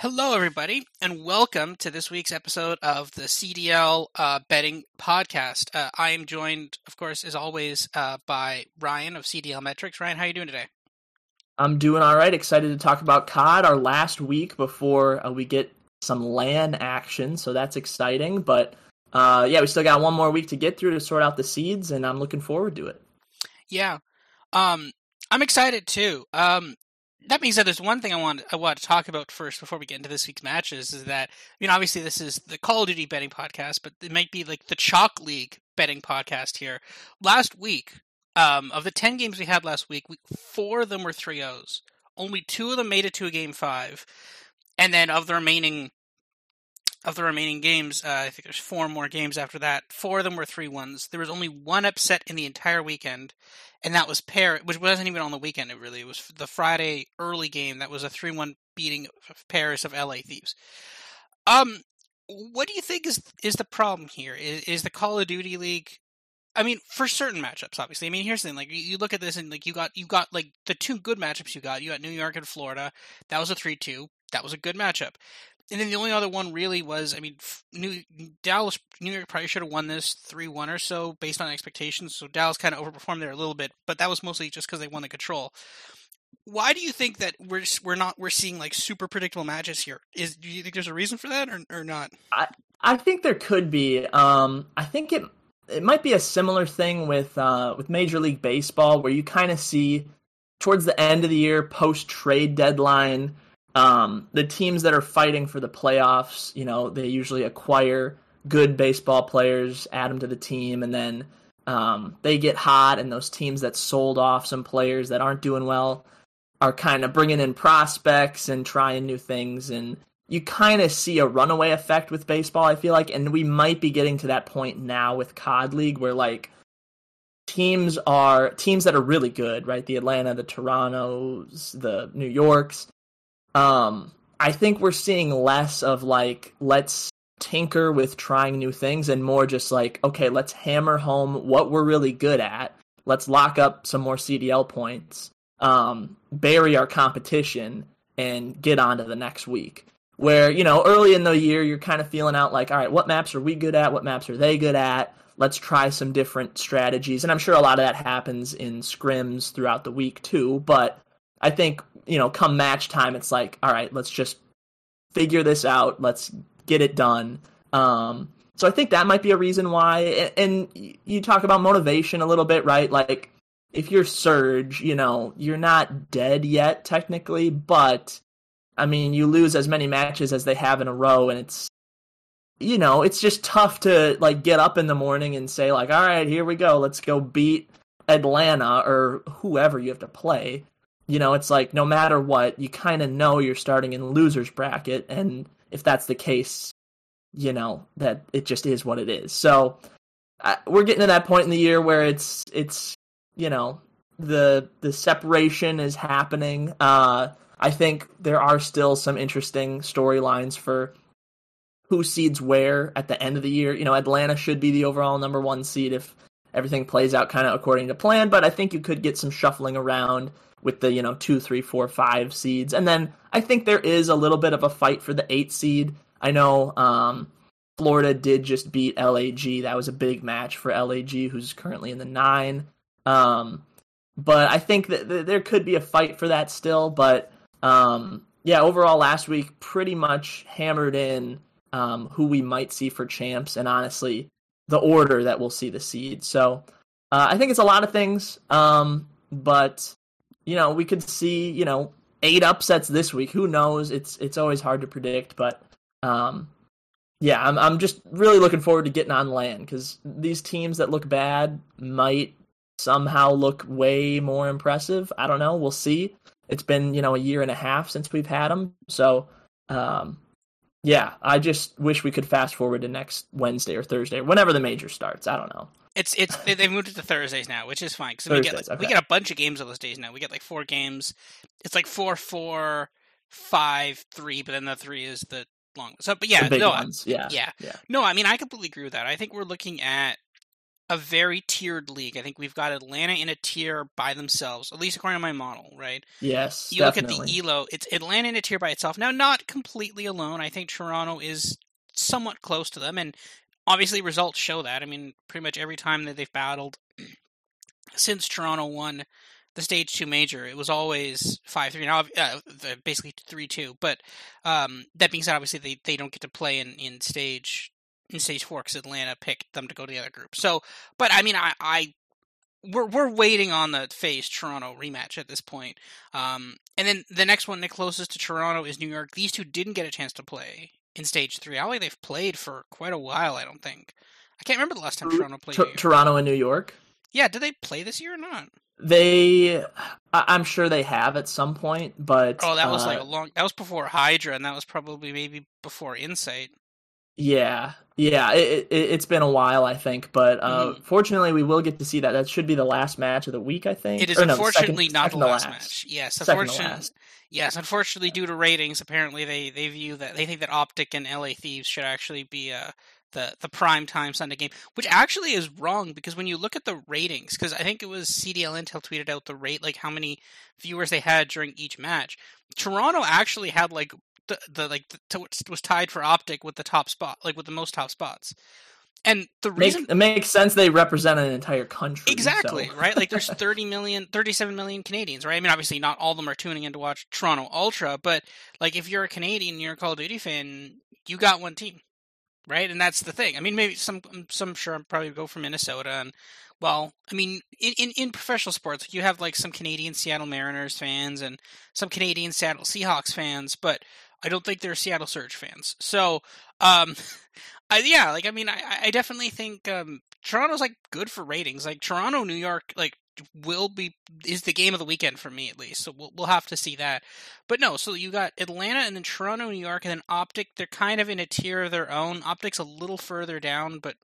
Hello, everybody, and welcome to this week's episode of the CDL uh, Betting Podcast. Uh, I am joined, of course, as always, uh, by Ryan of CDL Metrics. Ryan, how are you doing today? I'm doing all right. Excited to talk about COD, our last week before uh, we get some LAN action, so that's exciting. But uh, yeah, we still got one more week to get through to sort out the seeds, and I'm looking forward to it. Yeah, um, I'm excited too. Um, that being said, there's one thing I want I want to talk about first before we get into this week's matches is that I mean obviously this is the Call of Duty betting podcast, but it might be like the Chalk League betting podcast here. Last week, um, of the ten games we had last week, we, four of them were 3-0s. Only two of them made it to a game five, and then of the remaining of the remaining games, uh, I think there's four more games after that. Four of them were three ones. There was only one upset in the entire weekend, and that was Paris, which wasn't even on the weekend. It really it was the Friday early game that was a three-one beating of Paris of LA Thieves. Um, what do you think is is the problem here? Is, is the Call of Duty League? I mean, for certain matchups, obviously. I mean, here's the thing: like you look at this and like you got you got like the two good matchups you got. You got New York and Florida. That was a three-two. That was a good matchup and then the only other one really was, I mean, New Dallas, New York probably should have won this three one or so based on expectations. So Dallas kind of overperformed there a little bit, but that was mostly just because they won the control. Why do you think that we're we're not we're seeing like super predictable matches here? Is do you think there's a reason for that or or not? I I think there could be. Um, I think it it might be a similar thing with uh, with Major League Baseball where you kind of see towards the end of the year, post trade deadline um, the teams that are fighting for the playoffs, you know, they usually acquire good baseball players, add them to the team, and then um, they get hot. And those teams that sold off some players that aren't doing well are kind of bringing in prospects and trying new things. And you kind of see a runaway effect with baseball, I feel like. And we might be getting to that point now with COD League where, like, teams are teams that are really good, right? The Atlanta, the Torontos, the New Yorks um, I think we're seeing less of like let's tinker with trying new things and more just like okay, let's hammer home what we're really good at. Let's lock up some more CDL points, um, bury our competition, and get on to the next week. Where you know early in the year you're kind of feeling out like, all right, what maps are we good at? What maps are they good at? Let's try some different strategies, and I'm sure a lot of that happens in scrims throughout the week too. But I think you know, come match time, it's like, all right, let's just figure this out. Let's get it done. Um, so I think that might be a reason why. And you talk about motivation a little bit, right? Like if you're Surge, you know, you're not dead yet technically, but I mean, you lose as many matches as they have in a row, and it's you know, it's just tough to like get up in the morning and say like, all right, here we go, let's go beat Atlanta or whoever you have to play you know, it's like no matter what, you kind of know you're starting in losers bracket, and if that's the case, you know that it just is what it is. So we're getting to that point in the year where it's it's you know the the separation is happening. Uh, I think there are still some interesting storylines for who seeds where at the end of the year. You know, Atlanta should be the overall number one seed if everything plays out kind of according to plan, but I think you could get some shuffling around with the you know two, three, four, five seeds, and then I think there is a little bit of a fight for the eight seed. I know um, Florida did just beat LAG. That was a big match for LAG, who's currently in the nine. Um, but I think that th- there could be a fight for that still. But um, yeah, overall, last week pretty much hammered in um, who we might see for champs, and honestly, the order that we'll see the seed. So uh, I think it's a lot of things. Um, but you know, we could see, you know, eight upsets this week. Who knows? It's it's always hard to predict, but um, yeah, I'm I'm just really looking forward to getting on LAN because these teams that look bad might somehow look way more impressive. I don't know. We'll see. It's been you know a year and a half since we've had them, so um, yeah, I just wish we could fast forward to next Wednesday or Thursday, whenever the major starts. I don't know. It's it's they moved it to Thursdays now, which is fine because we get like, okay. we get a bunch of games on those days now. We get like four games. It's like four, four, five, three, but then the three is the long. So, but yeah, no, yeah, yeah, yeah. No, I mean I completely agree with that. I think we're looking at a very tiered league. I think we've got Atlanta in a tier by themselves, at least according to my model, right? Yes. You definitely. look at the Elo, it's Atlanta in a tier by itself. Now, not completely alone. I think Toronto is somewhat close to them, and obviously results show that. I mean, pretty much every time that they've battled since Toronto won the stage two major, it was always five three. Now, uh, basically three two. But um, that being said, obviously they, they don't get to play in, in stage in stage four because Atlanta picked them to go to the other group. So, but I mean, I, I we're we're waiting on the FaZe Toronto rematch at this point. Um, and then the next one, the closest to Toronto, is New York. These two didn't get a chance to play in stage three. I don't think they've played for quite a while. I don't think. I can't remember the last time Toronto played. T- Toronto and New York. Yeah, did they play this year or not? They, I'm sure they have at some point, but oh, that was uh, like a long. That was before Hydra, and that was probably maybe before Insight. Yeah, yeah, it, it, has been a while, I think, but uh, mm-hmm. fortunately, we will get to see that. That should be the last match of the week, I think. It is or unfortunately second, not second the last, last, match. Yes, unfortunately, yes, unfortunately, due to ratings, apparently they they view that they think that Optic and LA Thieves should actually be uh, the the prime time Sunday game, which actually is wrong because when you look at the ratings, because I think it was CDL Intel tweeted out the rate, like how many viewers they had during each match. Toronto actually had like the, the like the, was tied for Optic with the top spot, like with the most top spots. And the reason it makes sense they represent an entire country. Exactly, so. right? Like there's 30 million 37 million Canadians, right? I mean obviously not all of them are tuning in to watch Toronto Ultra, but like if you're a Canadian, you're a Call of Duty fan, you got one team. Right? And that's the thing. I mean maybe some um, some sure I'm probably go for Minnesota and well, I mean, in, in, in, professional sports, you have like some Canadian Seattle Mariners fans and some Canadian Seattle Seahawks fans, but I don't think they're Seattle Surge fans. So, um, I, yeah, like I mean, I, I definitely think um, Toronto's like good for ratings. Like Toronto, New York, like will be is the game of the weekend for me at least. So we'll we'll have to see that. But no, so you got Atlanta and then Toronto, New York, and then Optic. They're kind of in a tier of their own. Optic's a little further down, but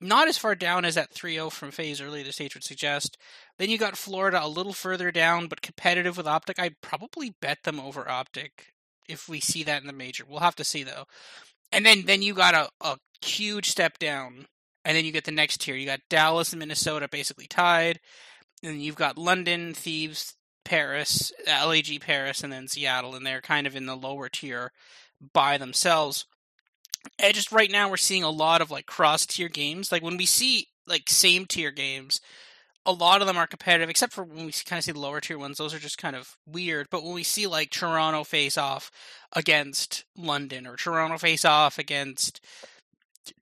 not as far down as that 3-0 from FaZe earlier this stage would suggest. Then you got Florida a little further down, but competitive with Optic. I'd probably bet them over Optic if we see that in the major. We'll have to see though. And then then you got a, a huge step down, and then you get the next tier. You got Dallas and Minnesota basically tied, and you've got London, Thieves, Paris, uh, LAG Paris, and then Seattle, and they're kind of in the lower tier by themselves. And just right now, we're seeing a lot of like cross tier games. Like when we see like same tier games, a lot of them are competitive, except for when we kind of see the lower tier ones. Those are just kind of weird. But when we see like Toronto face off against London or Toronto face off against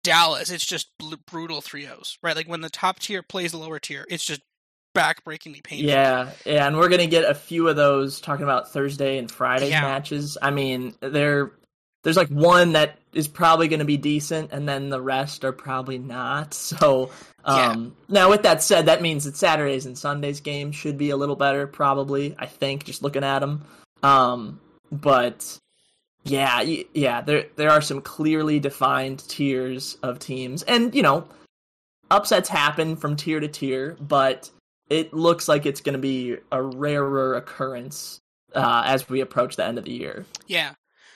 Dallas, it's just brutal 3 0s, right? Like when the top tier plays the lower tier, it's just backbreakingly painful. Yeah, yeah, and we're gonna get a few of those talking about Thursday and Friday yeah. matches. I mean, they're there's like one that is probably going to be decent, and then the rest are probably not. So, um, yeah. now with that said, that means that Saturdays and Sundays games should be a little better, probably. I think just looking at them, um, but yeah, yeah, there there are some clearly defined tiers of teams, and you know, upsets happen from tier to tier, but it looks like it's going to be a rarer occurrence uh, as we approach the end of the year. Yeah,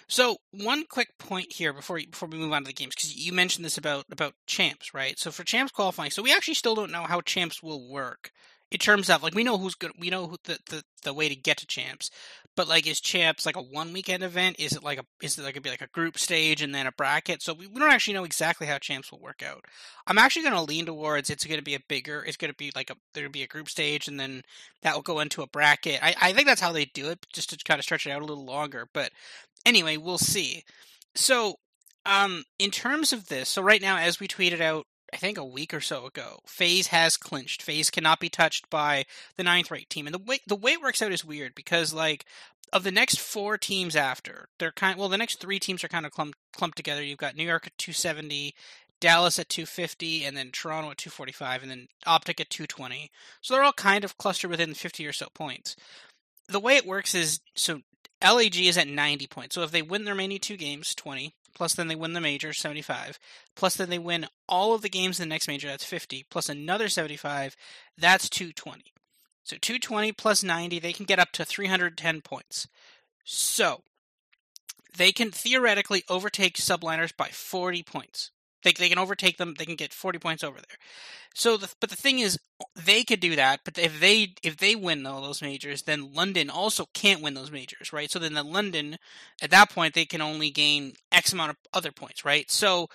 so one quick point here before before we move on to the games, because you mentioned this about about champs, right? So for champs qualifying, so we actually still don't know how champs will work in terms of like we know who's good, we know who the, the the way to get to champs, but like is champs like a one weekend event? Is it like a is it like be like a group stage and then a bracket? So we, we don't actually know exactly how champs will work out. I'm actually going to lean towards it's going to be a bigger. It's going to be like a there'll be a group stage and then that will go into a bracket. I I think that's how they do it, just to kind of stretch it out a little longer. But anyway, we'll see. So, um, in terms of this, so right now, as we tweeted out, I think a week or so ago, FaZe has clinched. FaZe cannot be touched by the ninth ranked team, and the way the way it works out is weird because like of the next four teams after, they're kind well, the next three teams are kind of clumped clumped together. You've got New York at 270, Dallas at 250, and then Toronto at 245, and then Optic at 220. So they're all kind of clustered within 50 or so points. The way it works is so LAG is at 90 points. So if they win their remaining two games, 20, plus then they win the major, 75, plus then they win all of the games in the next major, that's 50, plus another 75, that's 220. So 220 plus 90, they can get up to 310 points. So they can theoretically overtake subliners by 40 points. They they can overtake them. They can get 40 points over there. So, the, but the thing is, they could do that. But if they if they win all those majors, then London also can't win those majors, right? So then the London, at that point, they can only gain X amount of other points, right? So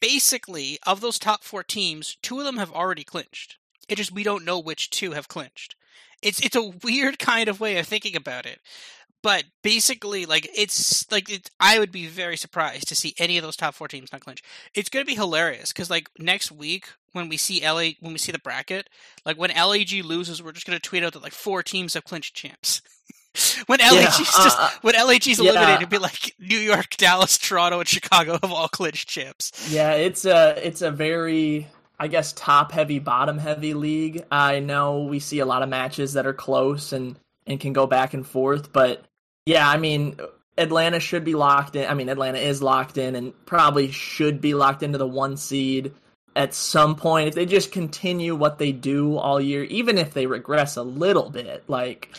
basically, of those top four teams, two of them have already clinched. It just we don't know which two have clinched. It's it's a weird kind of way of thinking about it. But basically, like it's like it, I would be very surprised to see any of those top four teams not clinch. It's going to be hilarious because like next week when we see LA when we see the bracket, like when LAG loses, we're just going to tweet out that like four teams have clinched champs. when LAG's yeah, uh, just uh, when LAG's eliminated, yeah. it'd be like New York, Dallas, Toronto, and Chicago have all clinched champs. Yeah, it's a it's a very I guess top heavy, bottom heavy league. I know we see a lot of matches that are close and and can go back and forth, but yeah, I mean, Atlanta should be locked in. I mean, Atlanta is locked in and probably should be locked into the one seed at some point. If they just continue what they do all year, even if they regress a little bit, like.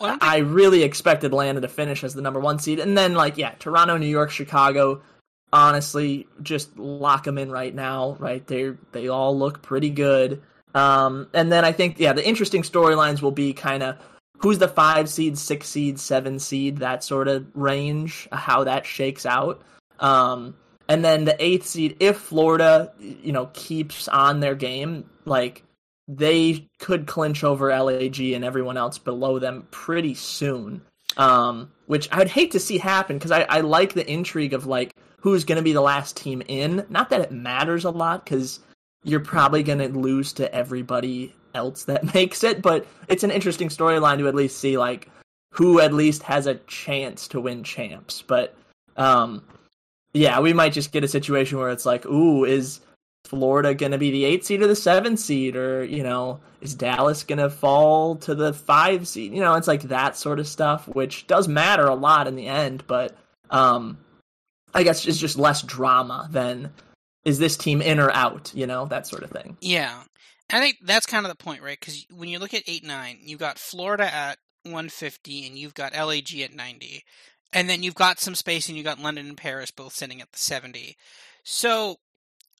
Well, I, I really expect Atlanta to finish as the number one seed. And then, like, yeah, Toronto, New York, Chicago, honestly, just lock them in right now, right? They they all look pretty good. Um, and then I think, yeah, the interesting storylines will be kind of who's the five seed, six seed, seven seed, that sort of range, how that shakes out. Um, and then the eighth seed, if Florida, you know, keeps on their game, like they could clinch over LAG and everyone else below them pretty soon. Um, which I'd hate to see happen because I, I like the intrigue of like who's going to be the last team in. Not that it matters a lot because you're probably going to lose to everybody else that makes it, but it's an interesting storyline to at least see like who at least has a chance to win champs. But um yeah, we might just get a situation where it's like, ooh, is Florida going to be the eight seed or the seven seed, or you know, is Dallas going to fall to the five seed? You know, it's like that sort of stuff, which does matter a lot in the end. But um, I guess it's just less drama than is this team in or out, you know, that sort of thing. Yeah, I think that's kind of the point, right? Because when you look at eight nine, you've got Florida at 150, and you've got LAG at 90, and then you've got some space, and you've got London and Paris both sitting at the 70. So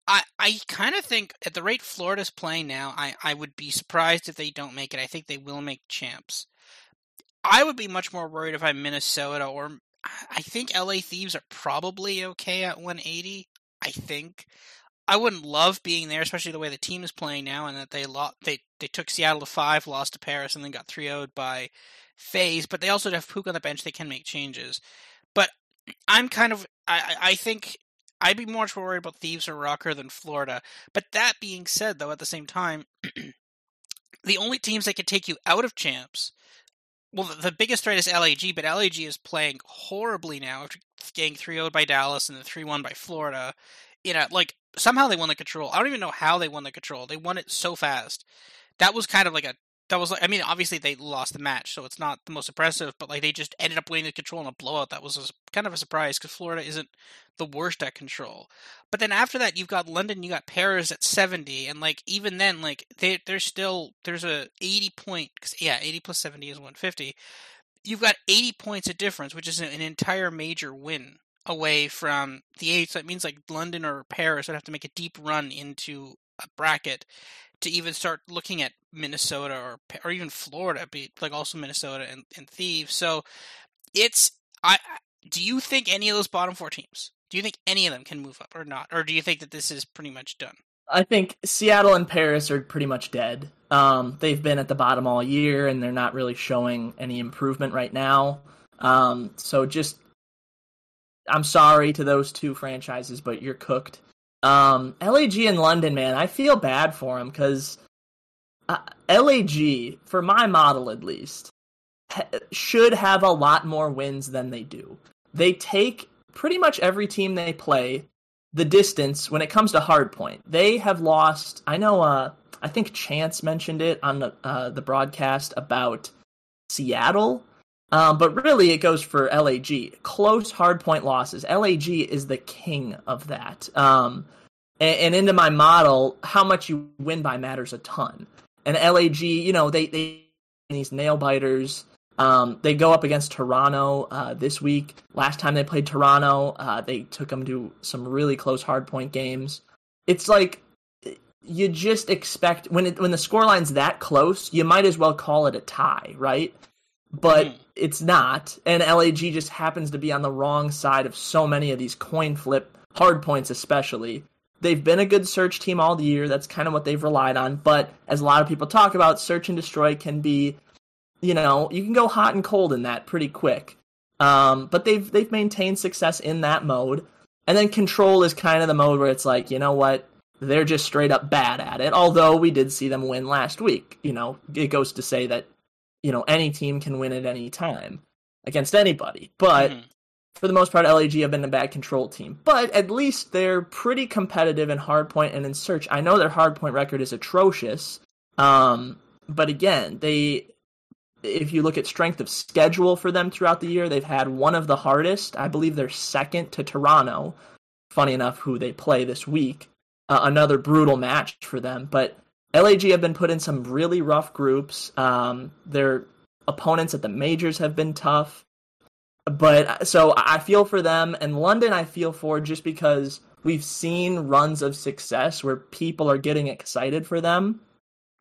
I I kind of think at the rate Florida's playing now, I I would be surprised if they don't make it. I think they will make champs. I would be much more worried if I'm Minnesota or I think LA Thieves are probably okay at 180. I think. I wouldn't love being there, especially the way the team is playing now, and that they lost, they they took Seattle to five, lost to Paris, and then got 3-0'd by FaZe. But they also have Pook on the bench; they can make changes. But I'm kind of I I think I'd be more worried about Thieves or Rokkr than Florida. But that being said, though, at the same time, the only teams that can take you out of champs. Well, the biggest threat is LAG, but LAG is playing horribly now, after getting 3 0 by Dallas and then 3 1 by Florida. You know, like somehow they won the control. I don't even know how they won the control. They won it so fast. That was kind of like a that was like I mean obviously they lost the match, so it's not the most impressive, but like they just ended up winning the control in a blowout. That was a, kind of a surprise because Florida isn't the worst at control. But then after that, you've got London, you got Paris at seventy, and like even then, like they there's still there's a eighty point because yeah eighty plus seventy is one fifty. You've got eighty points of difference, which is an entire major win away from the eight. So it means like London or Paris would have to make a deep run into a bracket to even start looking at Minnesota or or even Florida, be like also Minnesota and, and Thieves. So it's I. Do you think any of those bottom four teams? Do you think any of them can move up or not, or do you think that this is pretty much done? I think Seattle and Paris are pretty much dead. Um, they've been at the bottom all year, and they're not really showing any improvement right now. Um, so just I'm sorry to those two franchises, but you're cooked. Um, LAG in London, man, I feel bad for them because uh, LAG, for my model at least, ha- should have a lot more wins than they do. They take pretty much every team they play the distance when it comes to hardpoint. They have lost. I know. Uh, I think Chance mentioned it on the uh, the broadcast about Seattle um, but really, it goes for LAG. Close hardpoint losses. LAG is the king of that. Um, and, and, into my model, how much you win by matters a ton. And LAG, you know, they they these nail biters. Um, they go up against Toronto uh, this week. Last time they played Toronto, uh, they took them to some really close hardpoint games. it's like you just expect when it when the scoreline's that close, you might as well call it a tie, right? But mm. it's not, and LAG just happens to be on the wrong side of so many of these coin flip hard points, especially. They've been a good search team all the year. That's kind of what they've relied on. But as a lot of people talk about, search and destroy can be, you know, you can go hot and cold in that pretty quick. Um, but they've they've maintained success in that mode. And then control is kind of the mode where it's like, you know what, they're just straight up bad at it. Although we did see them win last week. You know, it goes to say that, you know, any team can win at any time against anybody. But mm-hmm. for the most part, LAG have been a bad control team. But at least they're pretty competitive in hardpoint and in search. I know their hardpoint record is atrocious. Um, but again, they if you look at strength of schedule for them throughout the year, they've had one of the hardest. I believe they're second to Toronto. Funny enough, who they play this week uh, another brutal match for them. But LAG have been put in some really rough groups. Um, their opponents at the majors have been tough. But so I feel for them, and London I feel for just because we've seen runs of success where people are getting excited for them,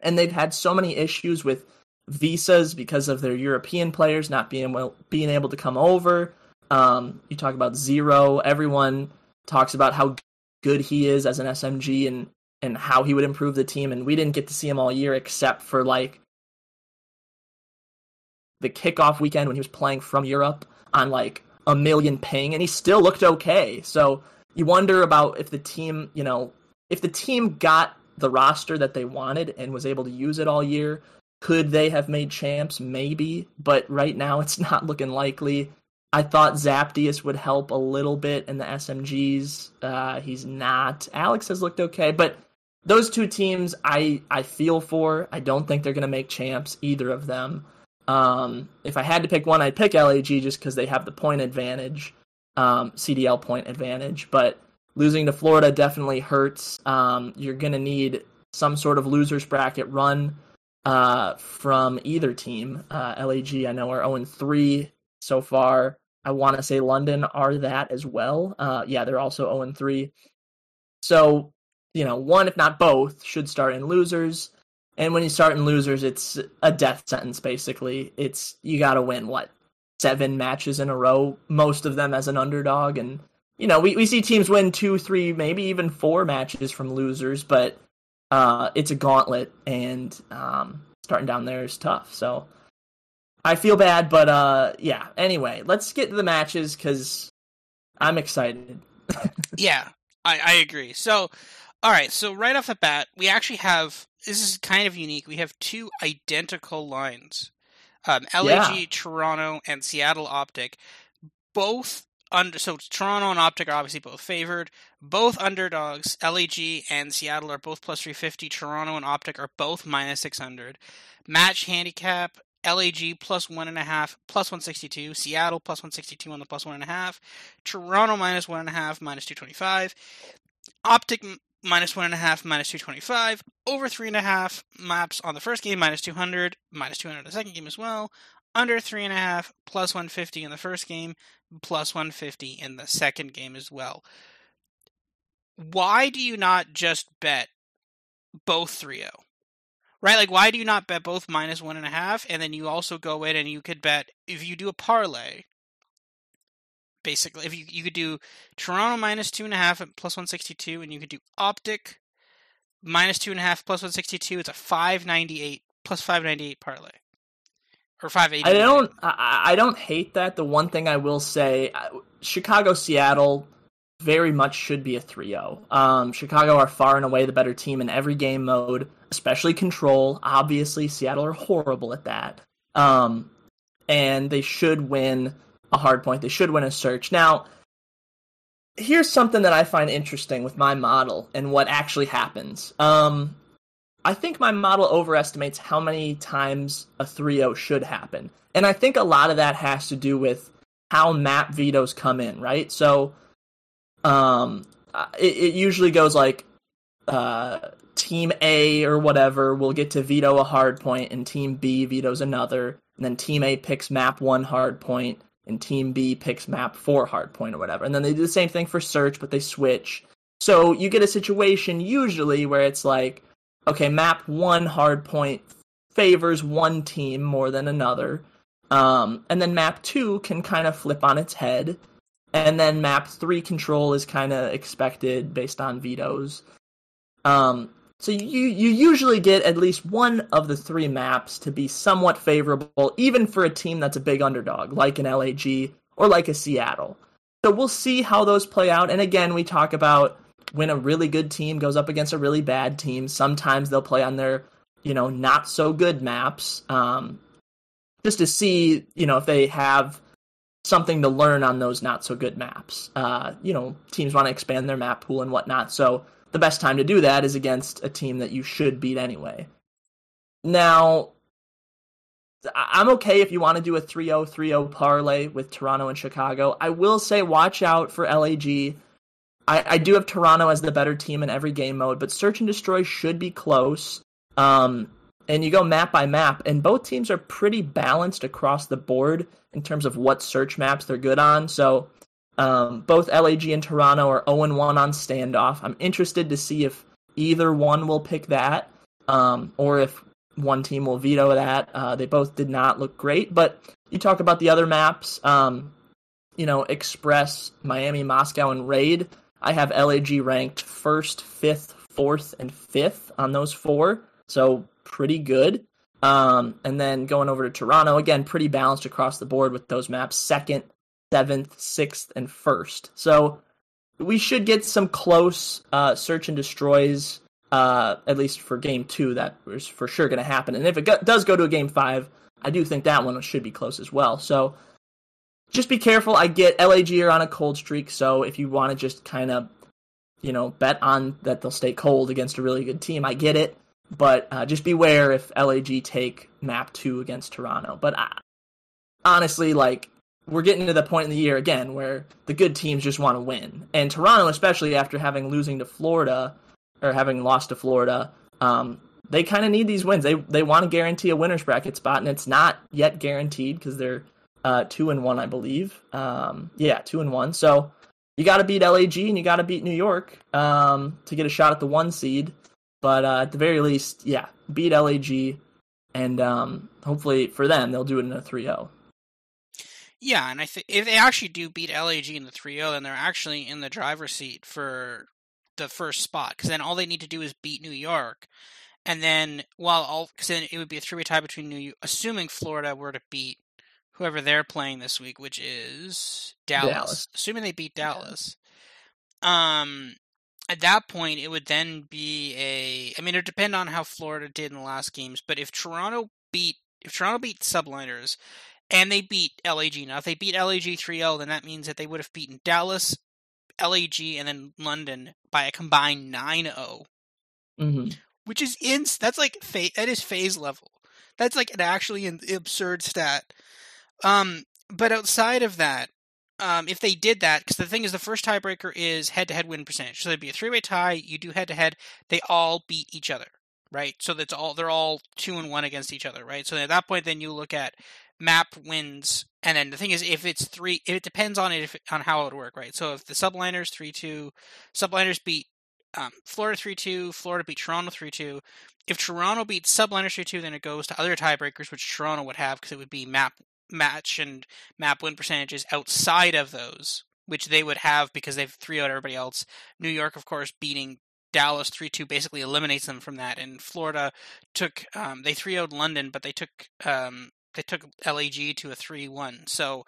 and they've had so many issues with visas because of their European players not being well, being able to come over. Um, you talk about zero. Everyone talks about how good he is as an SMG and and how he would improve the team. And we didn't get to see him all year except for like the kickoff weekend when he was playing from Europe on like a million ping, and he still looked okay. So you wonder about if the team, you know, if the team got the roster that they wanted and was able to use it all year, could they have made champs? Maybe, but right now it's not looking likely. I thought Zaptius would help a little bit in the SMGs. Uh, he's not. Alex has looked okay, but those two teams I I feel for. I don't think they're going to make champs either of them. Um, if I had to pick one, I'd pick LAG just because they have the point advantage, um, CDL point advantage. But losing to Florida definitely hurts. Um, you're going to need some sort of losers bracket run uh, from either team. Uh, LAG I know are 0 3 so far. I want to say London are that as well. Uh, yeah, they're also 0 and 3. So, you know, one, if not both, should start in losers. And when you start in losers, it's a death sentence, basically. It's, you got to win, what, seven matches in a row, most of them as an underdog. And, you know, we, we see teams win two, three, maybe even four matches from losers, but uh, it's a gauntlet, and um, starting down there is tough. So, I feel bad, but uh, yeah. Anyway, let's get to the matches because I'm excited. yeah, I, I agree. So, all right. So right off the bat, we actually have this is kind of unique. We have two identical lines. Um, LAG, yeah. Toronto, and Seattle Optic, both under. So Toronto and Optic are obviously both favored. Both underdogs. LAG and Seattle are both plus three fifty. Toronto and Optic are both minus six hundred. Match handicap LAG plus one and a half, plus 162. Seattle plus 162 on the plus one and a half. Toronto minus one and a half, minus 225. Optic minus one and a half, minus 225. Over three and a half maps on the first game, minus 200, minus 200 the second game as well. Under three and a half, plus 150 in the first game, plus 150 in the second game as well. Why do you not just bet both 3 0? right? Like, why do you not bet both minus one and a half, and then you also go in and you could bet if you do a parlay. Basically, if you you could do Toronto minus two and a half at plus one sixty two, and you could do Optic minus two and a half plus one sixty two. It's a five ninety eight plus five ninety eight parlay or five eighty. I don't I, I don't hate that. The one thing I will say, uh, Chicago Seattle very much should be a 3-0. Um, Chicago are far and away the better team in every game mode, especially control. Obviously, Seattle are horrible at that. Um, and they should win a hard point. They should win a search. Now, here's something that I find interesting with my model and what actually happens. Um, I think my model overestimates how many times a 3-0 should happen. And I think a lot of that has to do with how map vetoes come in, right? So um, it, it usually goes like uh, team A or whatever will get to veto a hard point, and team B vetoes another, and then team A picks map one hard point, and team B picks map for hard point or whatever. And then they do the same thing for search, but they switch. So you get a situation usually where it's like, okay, map one hard point favors one team more than another. Um, and then map two can kind of flip on its head. And then map three control is kind of expected based on vetoes. Um, so you you usually get at least one of the three maps to be somewhat favorable, even for a team that's a big underdog, like an LAG or like a Seattle. So we'll see how those play out. And again, we talk about when a really good team goes up against a really bad team. Sometimes they'll play on their you know not so good maps, um, just to see you know if they have something to learn on those not so good maps. Uh, you know, teams want to expand their map pool and whatnot. So the best time to do that is against a team that you should beat anyway. Now, I'm okay if you want to do a 3-0 3-0 parlay with Toronto and Chicago. I will say watch out for LAG. I, I do have Toronto as the better team in every game mode, but Search and Destroy should be close. Um, and you go map by map, and both teams are pretty balanced across the board in terms of what search maps they're good on. So um, both LAG and Toronto are 0 1 on standoff. I'm interested to see if either one will pick that, um, or if one team will veto that. Uh, they both did not look great, but you talk about the other maps, um, you know, Express, Miami, Moscow, and Raid. I have LAG ranked first, fifth, fourth, and fifth on those four, so pretty good. Um, and then going over to Toronto, again, pretty balanced across the board with those maps. Second, seventh, sixth, and first. So we should get some close uh, search and destroys, uh, at least for game two. That is for sure going to happen. And if it go- does go to a game five, I do think that one should be close as well. So just be careful. I get LAG are on a cold streak, so if you want to just kind of, you know, bet on that they'll stay cold against a really good team, I get it. But uh, just beware if LAG take map two against Toronto. But uh, honestly, like we're getting to the point in the year again where the good teams just want to win, and Toronto, especially after having losing to Florida or having lost to Florida, um, they kind of need these wins. They they want to guarantee a winners bracket spot, and it's not yet guaranteed because they're uh, two and one, I believe. Um, yeah, two and one. So you got to beat LAG and you got to beat New York um, to get a shot at the one seed. But uh, at the very least, yeah, beat LAG, and um, hopefully for them they'll do it in a 3-0. Yeah, and I think if they actually do beat LAG in the 3-0, then they're actually in the driver's seat for the first spot. Because then all they need to do is beat New York, and then while all because then it would be a three-way tie between New York, assuming Florida were to beat whoever they're playing this week, which is Dallas. Dallas. Assuming they beat Dallas. Um, at that point, it would then be a. I mean, it would depend on how Florida did in the last games. But if Toronto beat if Toronto beat Subliners and they beat LAG, now if they beat LAG 3-0, then that means that they would have beaten Dallas, LAG, and then London by a combined 9-0. Mm-hmm. Which is ins. That's like fa- that is FaZe level. That's like an actually an absurd stat. Um, but outside of that, um, if they did that, because the thing is, the first tiebreaker is head-to-head win percentage. So there'd be a three-way tie. You do head-to-head. They all beat each other, right? So that's all. They're all two and one against each other, right? So at that point, then you look at map wins, and then the thing is, if it's three, it depends on it if, on how it would work, right? So if the subliners three-two, subliners beat um, Florida three-two, Florida beat Toronto three-two. If Toronto beats subliners three-two, then it goes to other tiebreakers, which Toronto would have because it would be map match and map win percentages outside of those, which they would have because they've 3 out everybody else. New York, of course, beating Dallas 3 2 basically eliminates them from that. And Florida took, um, they 3 0 London, but they took. Um, they took LAG to a 3 1. So,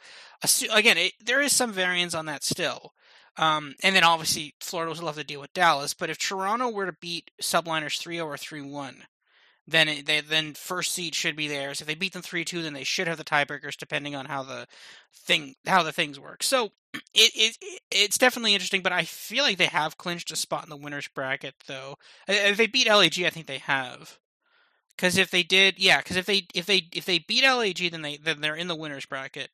again, it, there is some variance on that still. Um, and then obviously, Florida will have to deal with Dallas. But if Toronto were to beat Subliners 3 0 or 3 1, then it, they then first seed should be theirs. If they beat them three two, then they should have the tiebreakers, depending on how the thing how the things work. So it, it it's definitely interesting, but I feel like they have clinched a spot in the winners bracket, though. If they beat LAG, I think they have. Because if they did, yeah, because if they if they if they beat LAG, then they then they're in the winners bracket.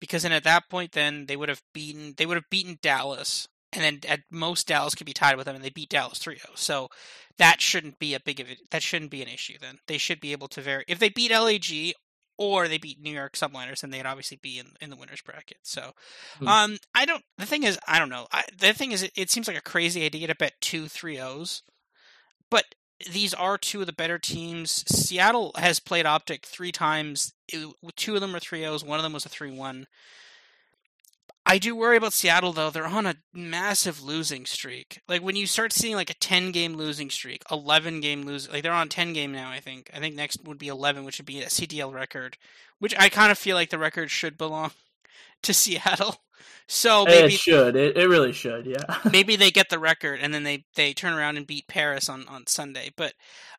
Because then at that point, then they would have beaten they would have beaten Dallas, and then at most Dallas could be tied with them, and they beat Dallas 3-0. So that shouldn't be a big of it. That shouldn't be an issue. Then they should be able to vary. If they beat LAG, or they beat New York Subliners, and they'd obviously be in in the winners bracket. So, Hmm. um, I don't. The thing is, I don't know. I, the thing is, it, it seems like a crazy idea to bet two three O's, but these are two of the better teams. Seattle has played Optic three times. It- two of them were three O's. One of them was a three one. I do worry about Seattle though. They're on a massive losing streak. Like when you start seeing like a ten game losing streak, eleven game lose like they're on ten game now, I think. I think next would be eleven, which would be a CDL record. Which I kind of feel like the record should belong to Seattle. So maybe it should. It, it really should. Yeah. maybe they get the record and then they they turn around and beat Paris on on Sunday. But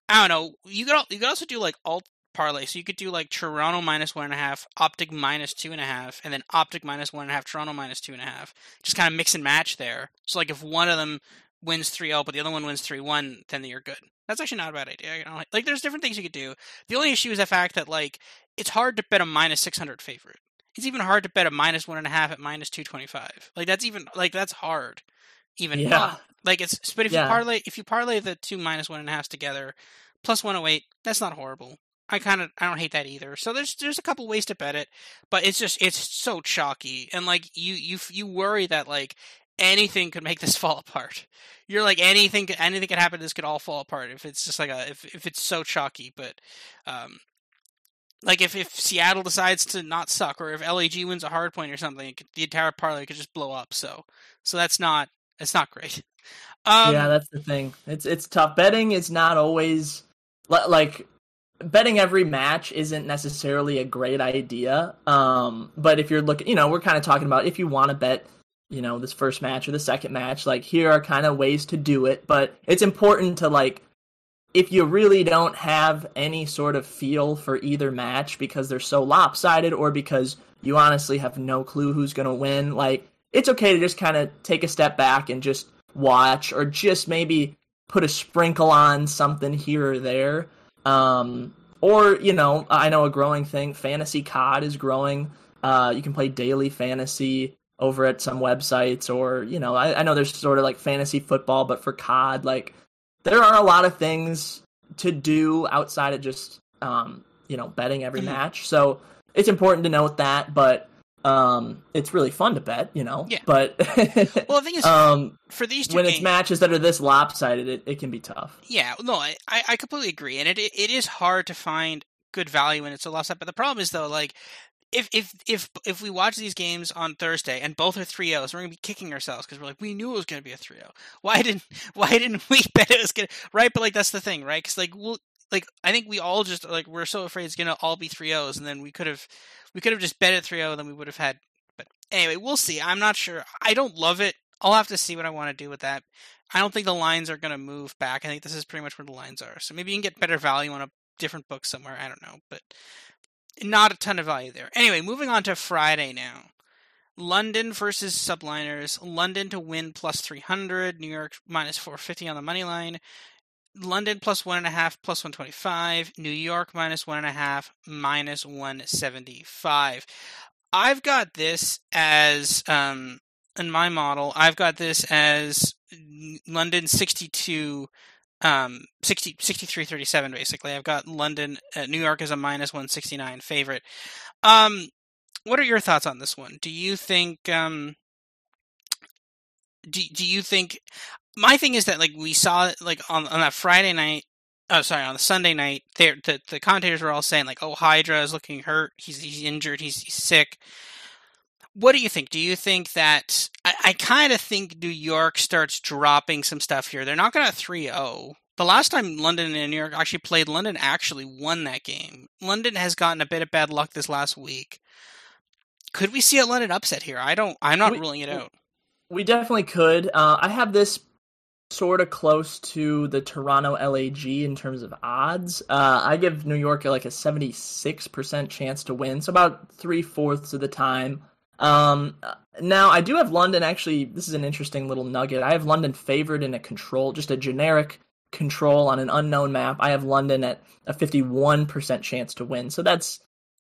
I don't know. You could you could also do like alt parlay. So you could do like Toronto minus one and a half, Optic minus two and a half, and then Optic minus one and a half, Toronto minus two and a half. Just kind of mix and match there. So like if one of them wins 3-0 but the other one wins 3-1 then you're good that's actually not a bad idea you know? like there's different things you could do the only issue is the fact that like it's hard to bet a minus 600 favorite it's even hard to bet a minus one and a half at minus 225 like that's even like that's hard even Yeah. like it's but if Yeah. you parlay if you parlay the two minus one and a half together plus 108 that's not horrible i kind of i don't hate that either so there's there's a couple ways to bet it but it's just it's so chalky and like you you you worry that like anything could make this fall apart you're like anything anything could happen this could all fall apart if it's just like a if, if it's so chalky but um like if, if Seattle decides to not suck, or if LAG wins a hard point or something, could, the entire parlay could just blow up. So, so that's not that's not great. Um, yeah, that's the thing. It's it's tough. Betting is not always like betting every match isn't necessarily a great idea. Um, but if you're looking, you know, we're kind of talking about if you want to bet, you know, this first match or the second match, like here are kind of ways to do it. But it's important to like if you really don't have any sort of feel for either match because they're so lopsided or because you honestly have no clue who's going to win, like it's okay to just kind of take a step back and just watch or just maybe put a sprinkle on something here or there. Um, or, you know, I know a growing thing, fantasy COD is growing. Uh, you can play daily fantasy over at some websites or, you know, I, I know there's sort of like fantasy football, but for COD, like there are a lot of things to do outside of just um, you know betting every Mhm. match. So it's important to note that, but um, it's really fun to bet, you know. Yeah. But well, the thing is, um, for these two when games, it's matches that are this lopsided, it, it can be tough. Yeah, no, I, I I completely agree, and it it is hard to find good value when it's a loss up. But the problem is though, like if if if if we watch these games on Thursday and both are 3-0s, we're gonna be kicking ourselves because we're like we knew it was gonna be a 3-0. Why didn't why didn't we bet it was gonna right? But like that's the thing, right? Because like we'll like I think we all just like we're so afraid it's gonna all be 3-0s, and then we could have we could have just bet it 3-0, and then we would have had. But anyway, we'll see. I'm not sure. I don't love it. I'll have to see what I want to do with that. I don't think the lines are to move back. I think this is pretty much where the lines are. So maybe you can get better value on a different book somewhere. I don't know, but not a ton of value there. Anyway, moving on to Friday now. London versus Subliners. London to win plus 300. New York minus 450 on the money line. London plus one and a half, plus 125. New York minus one and a half, minus 175. I've got this as, um, in my model, I've got this as London 62, um, 60, 63 37, basically. I've got London, uh, New York as a minus 169 favorite. Um, what are your thoughts on this one? Do you think, um, do, do you think my thing is that like we saw like on on that Friday night oh sorry on the Sunday night there the the commentators were all saying like oh Hydra is looking hurt he's he's injured he's, he's sick what do you think? Do you think that I, I kind of think New York starts dropping some stuff here. They're not going to 3-0 the last time London and New York actually played London actually won that game. London has gotten a bit of bad luck this last week. Could we see a London upset here? I don't I'm not We- ruling it out. We definitely could. Uh, I have this sort of close to the Toronto LAG in terms of odds. Uh, I give New York like a 76% chance to win, so about three fourths of the time. Um, now, I do have London actually. This is an interesting little nugget. I have London favored in a control, just a generic control on an unknown map. I have London at a 51% chance to win, so that's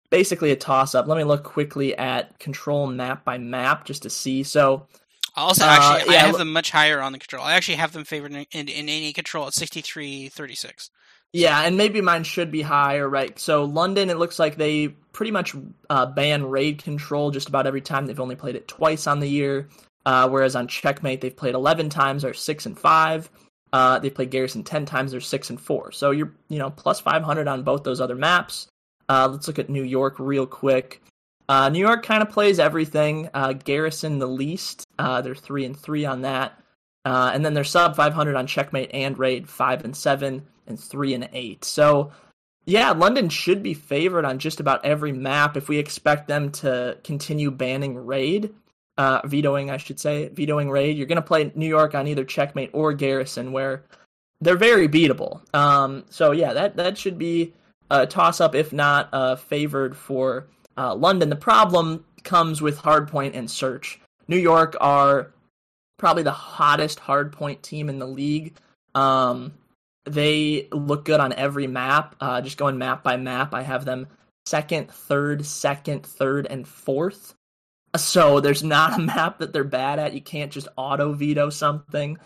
basically a toss up. Let me look quickly at control map by map just to see. So, Also, Uh, actually, I have them much higher on the control. I actually have them favored in, in, in any control at 63 36. Yeah, and maybe mine should be higher, right? So London, it looks like they pretty much uh, ban raid control just about every time. They've only played it twice on the year, uh, whereas on Checkmate they've played eleven times, or six and five. Uh, they played Garrison ten times, they're six and four. So you're you know plus five hundred on both those other maps. Uh, let's look at New York real quick. Uh, New York kind of plays everything. Uh, Garrison the least. They're three and three on that, and then they're sub 500 on Checkmate and Raid, five and seven and three and eight. So, yeah, London should be favored on just about every map if we expect them to continue banning Raid, uh, vetoing, I should say, vetoing Raid. You're going to play New York on either Checkmate or Garrison, where they're very beatable. Um, so yeah, that that should be a toss up, if not uh, favored for uh, London. The problem comes with Hardpoint and Search. New York are probably the hottest Hardpoint team in the league. Um, they look good on every map. Uh, just going map by map, I have them second, third, second, third, and fourth. So there's not a map that they're bad at. You can't just auto veto something.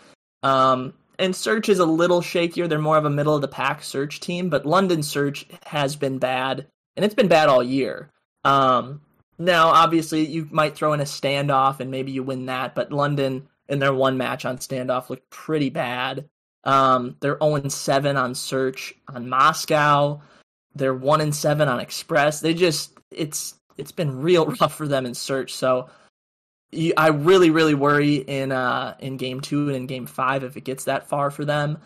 Um, and Search is a little shakier. They're more of a middle of the pack Search team, but London Search has been bad, and it's been bad all year. Um, now, obviously, you might throw in a standoff and maybe you win that, but London in their one match on standoff looked pretty bad. Um, they're 0 7 on search on Moscow. They're 1 7 on Express. They just it's it's been real rough for them in search. So you, I really really worry in uh in game two and in game five if it gets that far for them.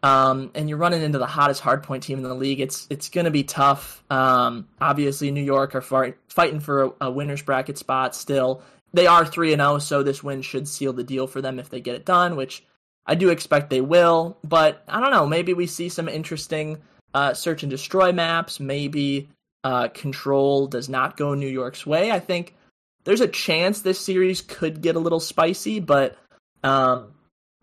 Um, and you're running into the hottest hardpoint team in the league. It's it's going to be tough. Um, obviously, New York are fighting for a, a winners bracket spot still. They are three and zero, oh, so this win should seal the deal for them if they get it done, which I do expect they will. But I don't know. Maybe we see some interesting uh, search and destroy maps. Maybe uh, control does not go New York's way. I think there's a chance this series could get a little spicy, but um,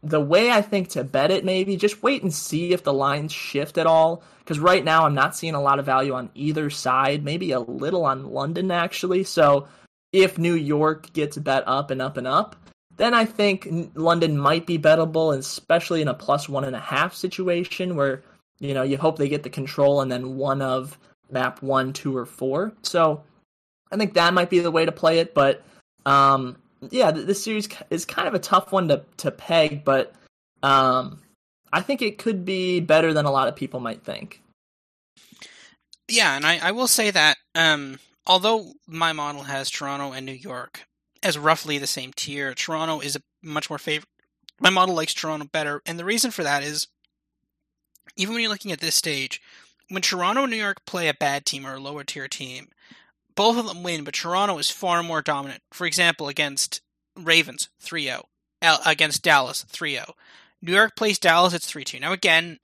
the way I think to bet it, maybe just wait and see if the lines shift at all. Because right now, I'm not seeing a lot of value on either side. Maybe a little on London actually. So if New York gets bet up and up and up, then I think London might be bettable, especially in a plus one and a half situation where you know you hope they get the control and then one of map one, two, or four. So I think that might be the way to play it. But um, yeah, this series is kind of a tough one to to peg, but um, I think it could be better than a lot of people might think. Yeah, and I, I will say that um, although my model has Toronto and New York as roughly the same tier, Toronto is a much more favorite. My model likes Toronto better, and the reason for that is even when you're looking at this stage, when Toronto and New York play a bad team or a lower tier team, both of them win, but Toronto is far more dominant. For example, against Ravens 3-0, against Dallas 3-0. New York plays Dallas, it's 3-2. Now again,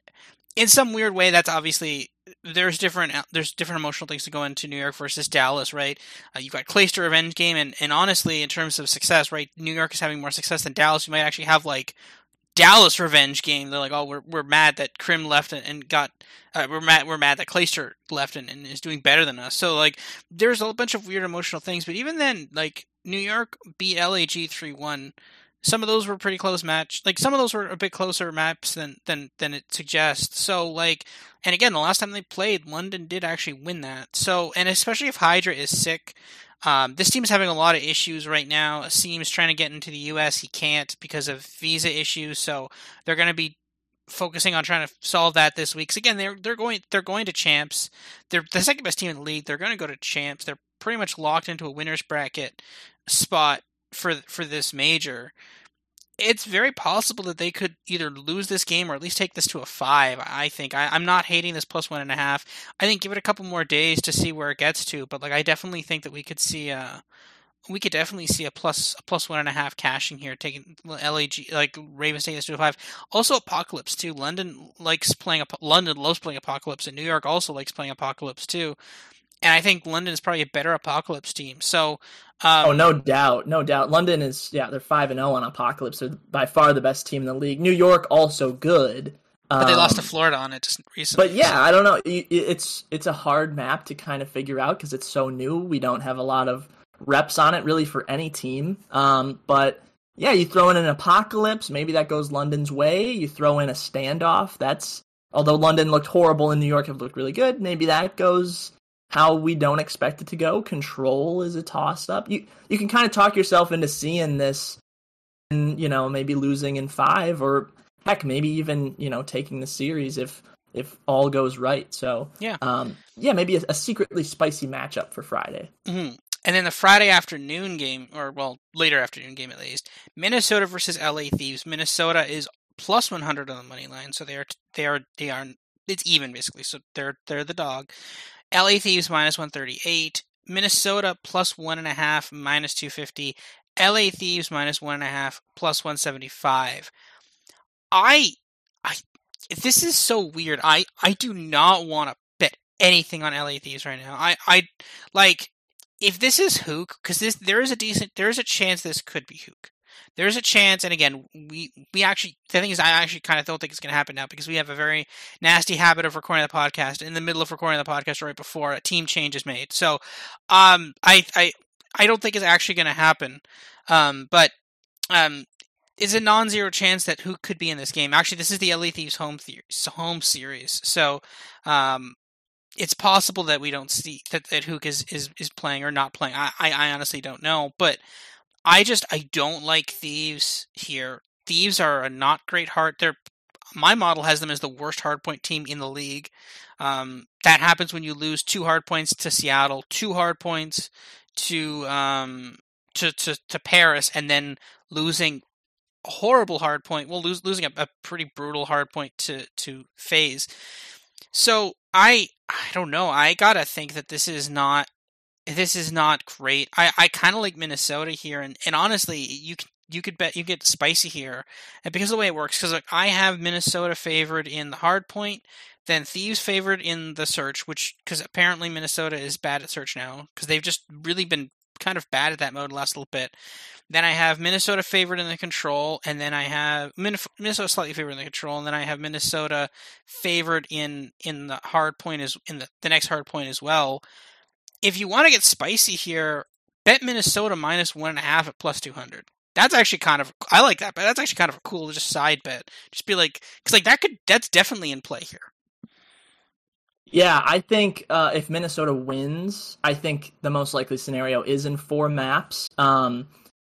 in some weird way that's obviously there's different there's different emotional things to go into New York versus Dallas, right? Uh, you've got Clayster revenge game, and and honestly, in terms of success, right, New York is having more success than Dallas. You might actually have like Dallas revenge game. They're like, oh, we're we're mad that Krim left and, and got uh, we're mad we're mad that Clayster left and, and is doing better than us. So like, there's a bunch of weird emotional things. But even then, like New York beat LAG three one some of those were pretty close match. Like some of those were a bit closer maps than than than it suggests. So like, and again, the last time they played, London did actually win that. So and especially if Hydra is sick. Um, this team is having a lot of issues right now. Seems trying to get into the U.S. He can't because of visa issues. So they're going to be focusing on trying to solve that this week. Because again, they're they're going they're going to champs. They're the second best team in the league. They're going to go to champs. They're pretty much locked into a winners bracket spot for for this major, it's very possible that they could either lose this game or at least take this to a five. I think I, am not hating this plus one and a half. I think give it a couple more days to see where it gets to, but like I definitely think that we could see a we could definitely see a plus a plus one and a half cashing here, taking LAG like Ravens taking this to a five. Also, Apocalypse too. London likes playing. London loves playing Apocalypse, and New York also likes playing Apocalypse too and I think London is probably a better Apocalypse team. So, um, oh, no doubt, no doubt. London is yeah, they're five and zero oh on Apocalypse. They're by far the best team in the league. New York also good, but they lost to um, Florida on it just recently. But yeah, I don't know. It's it's a hard map to kind of figure out because it's so new. We don't have a lot of reps on it really for any team. Um, but yeah, you throw in an Apocalypse, maybe that goes London's way. You throw in a standoff, that's although London looked horrible and New York have looked really good, maybe that goes how we don't expect it to go. Control is a toss up. You you can kind of talk yourself into seeing this and you know, maybe losing in 5 or heck, maybe even, you know, taking the series if if all goes right. So yeah, um, yeah, maybe a, a secretly spicy matchup for Friday. Mm-hmm. And then the Friday afternoon game, or well, later afternoon game at least, Minnesota versus LA Thieves. Minnesota is plus 100 on the money line, so they are they are they are it's even basically. So they're they're the dog. LA Thieves minus 138. Minnesota plus one and a half minus 250. LA Thieves minus one and a half plus 175. I I this is so weird. I I do not want to bet anything on LA Thieves right now. I I like if this is Huke because this there is a decent there is a chance this could be Huke. There's a chance, and again, we we actually the thing is, I actually kind of don't think it's going to happen now because we have a very nasty habit of recording the podcast in the middle of recording the podcast right before a team change is made. So, um, I I I don't think it's actually going to happen. Um, but um, is a non-zero chance that who could be in this game. Actually, this is the LA Thieves home home series, so um, it's possible that we don't see that, that Huke is, is is playing or not playing. I, I, I honestly don't know, but I just I don't like Thieves here. Thieves are a not great heart. They're my model has them as the worst hardpoint team in the league. Um, that happens when you lose two hard points to Seattle, two hard points to um, to, to to Paris, and then losing horrible hard point. Well, lose, losing a, a, pretty brutal hard point to to FaZe. So I I don't know. I gotta think that this is not this is not great. I I kind of like Minnesota here, and and honestly, you. You could bet you get spicy here, and because of the way it works, because like, I have Minnesota favored in the hard point, then Thieves favored in the search, which because apparently Minnesota is bad at search now because they've just really been kind of bad at that mode last little bit. Then I have Minnesota favored in the control, and then I have Minnesota slightly favored in the control, and then I have Minnesota favored in in the hard point as in the, the next hard point as well. If you want to get spicy here, bet Minnesota minus one and a half at plus two hundred. That's actually kind of I like that, but that's actually kind of a cool just side bet. Just be like, because like that could that's definitely in play here. Yeah, I think uh, if Minnesota wins, I think the most likely scenario is in four maps. Um,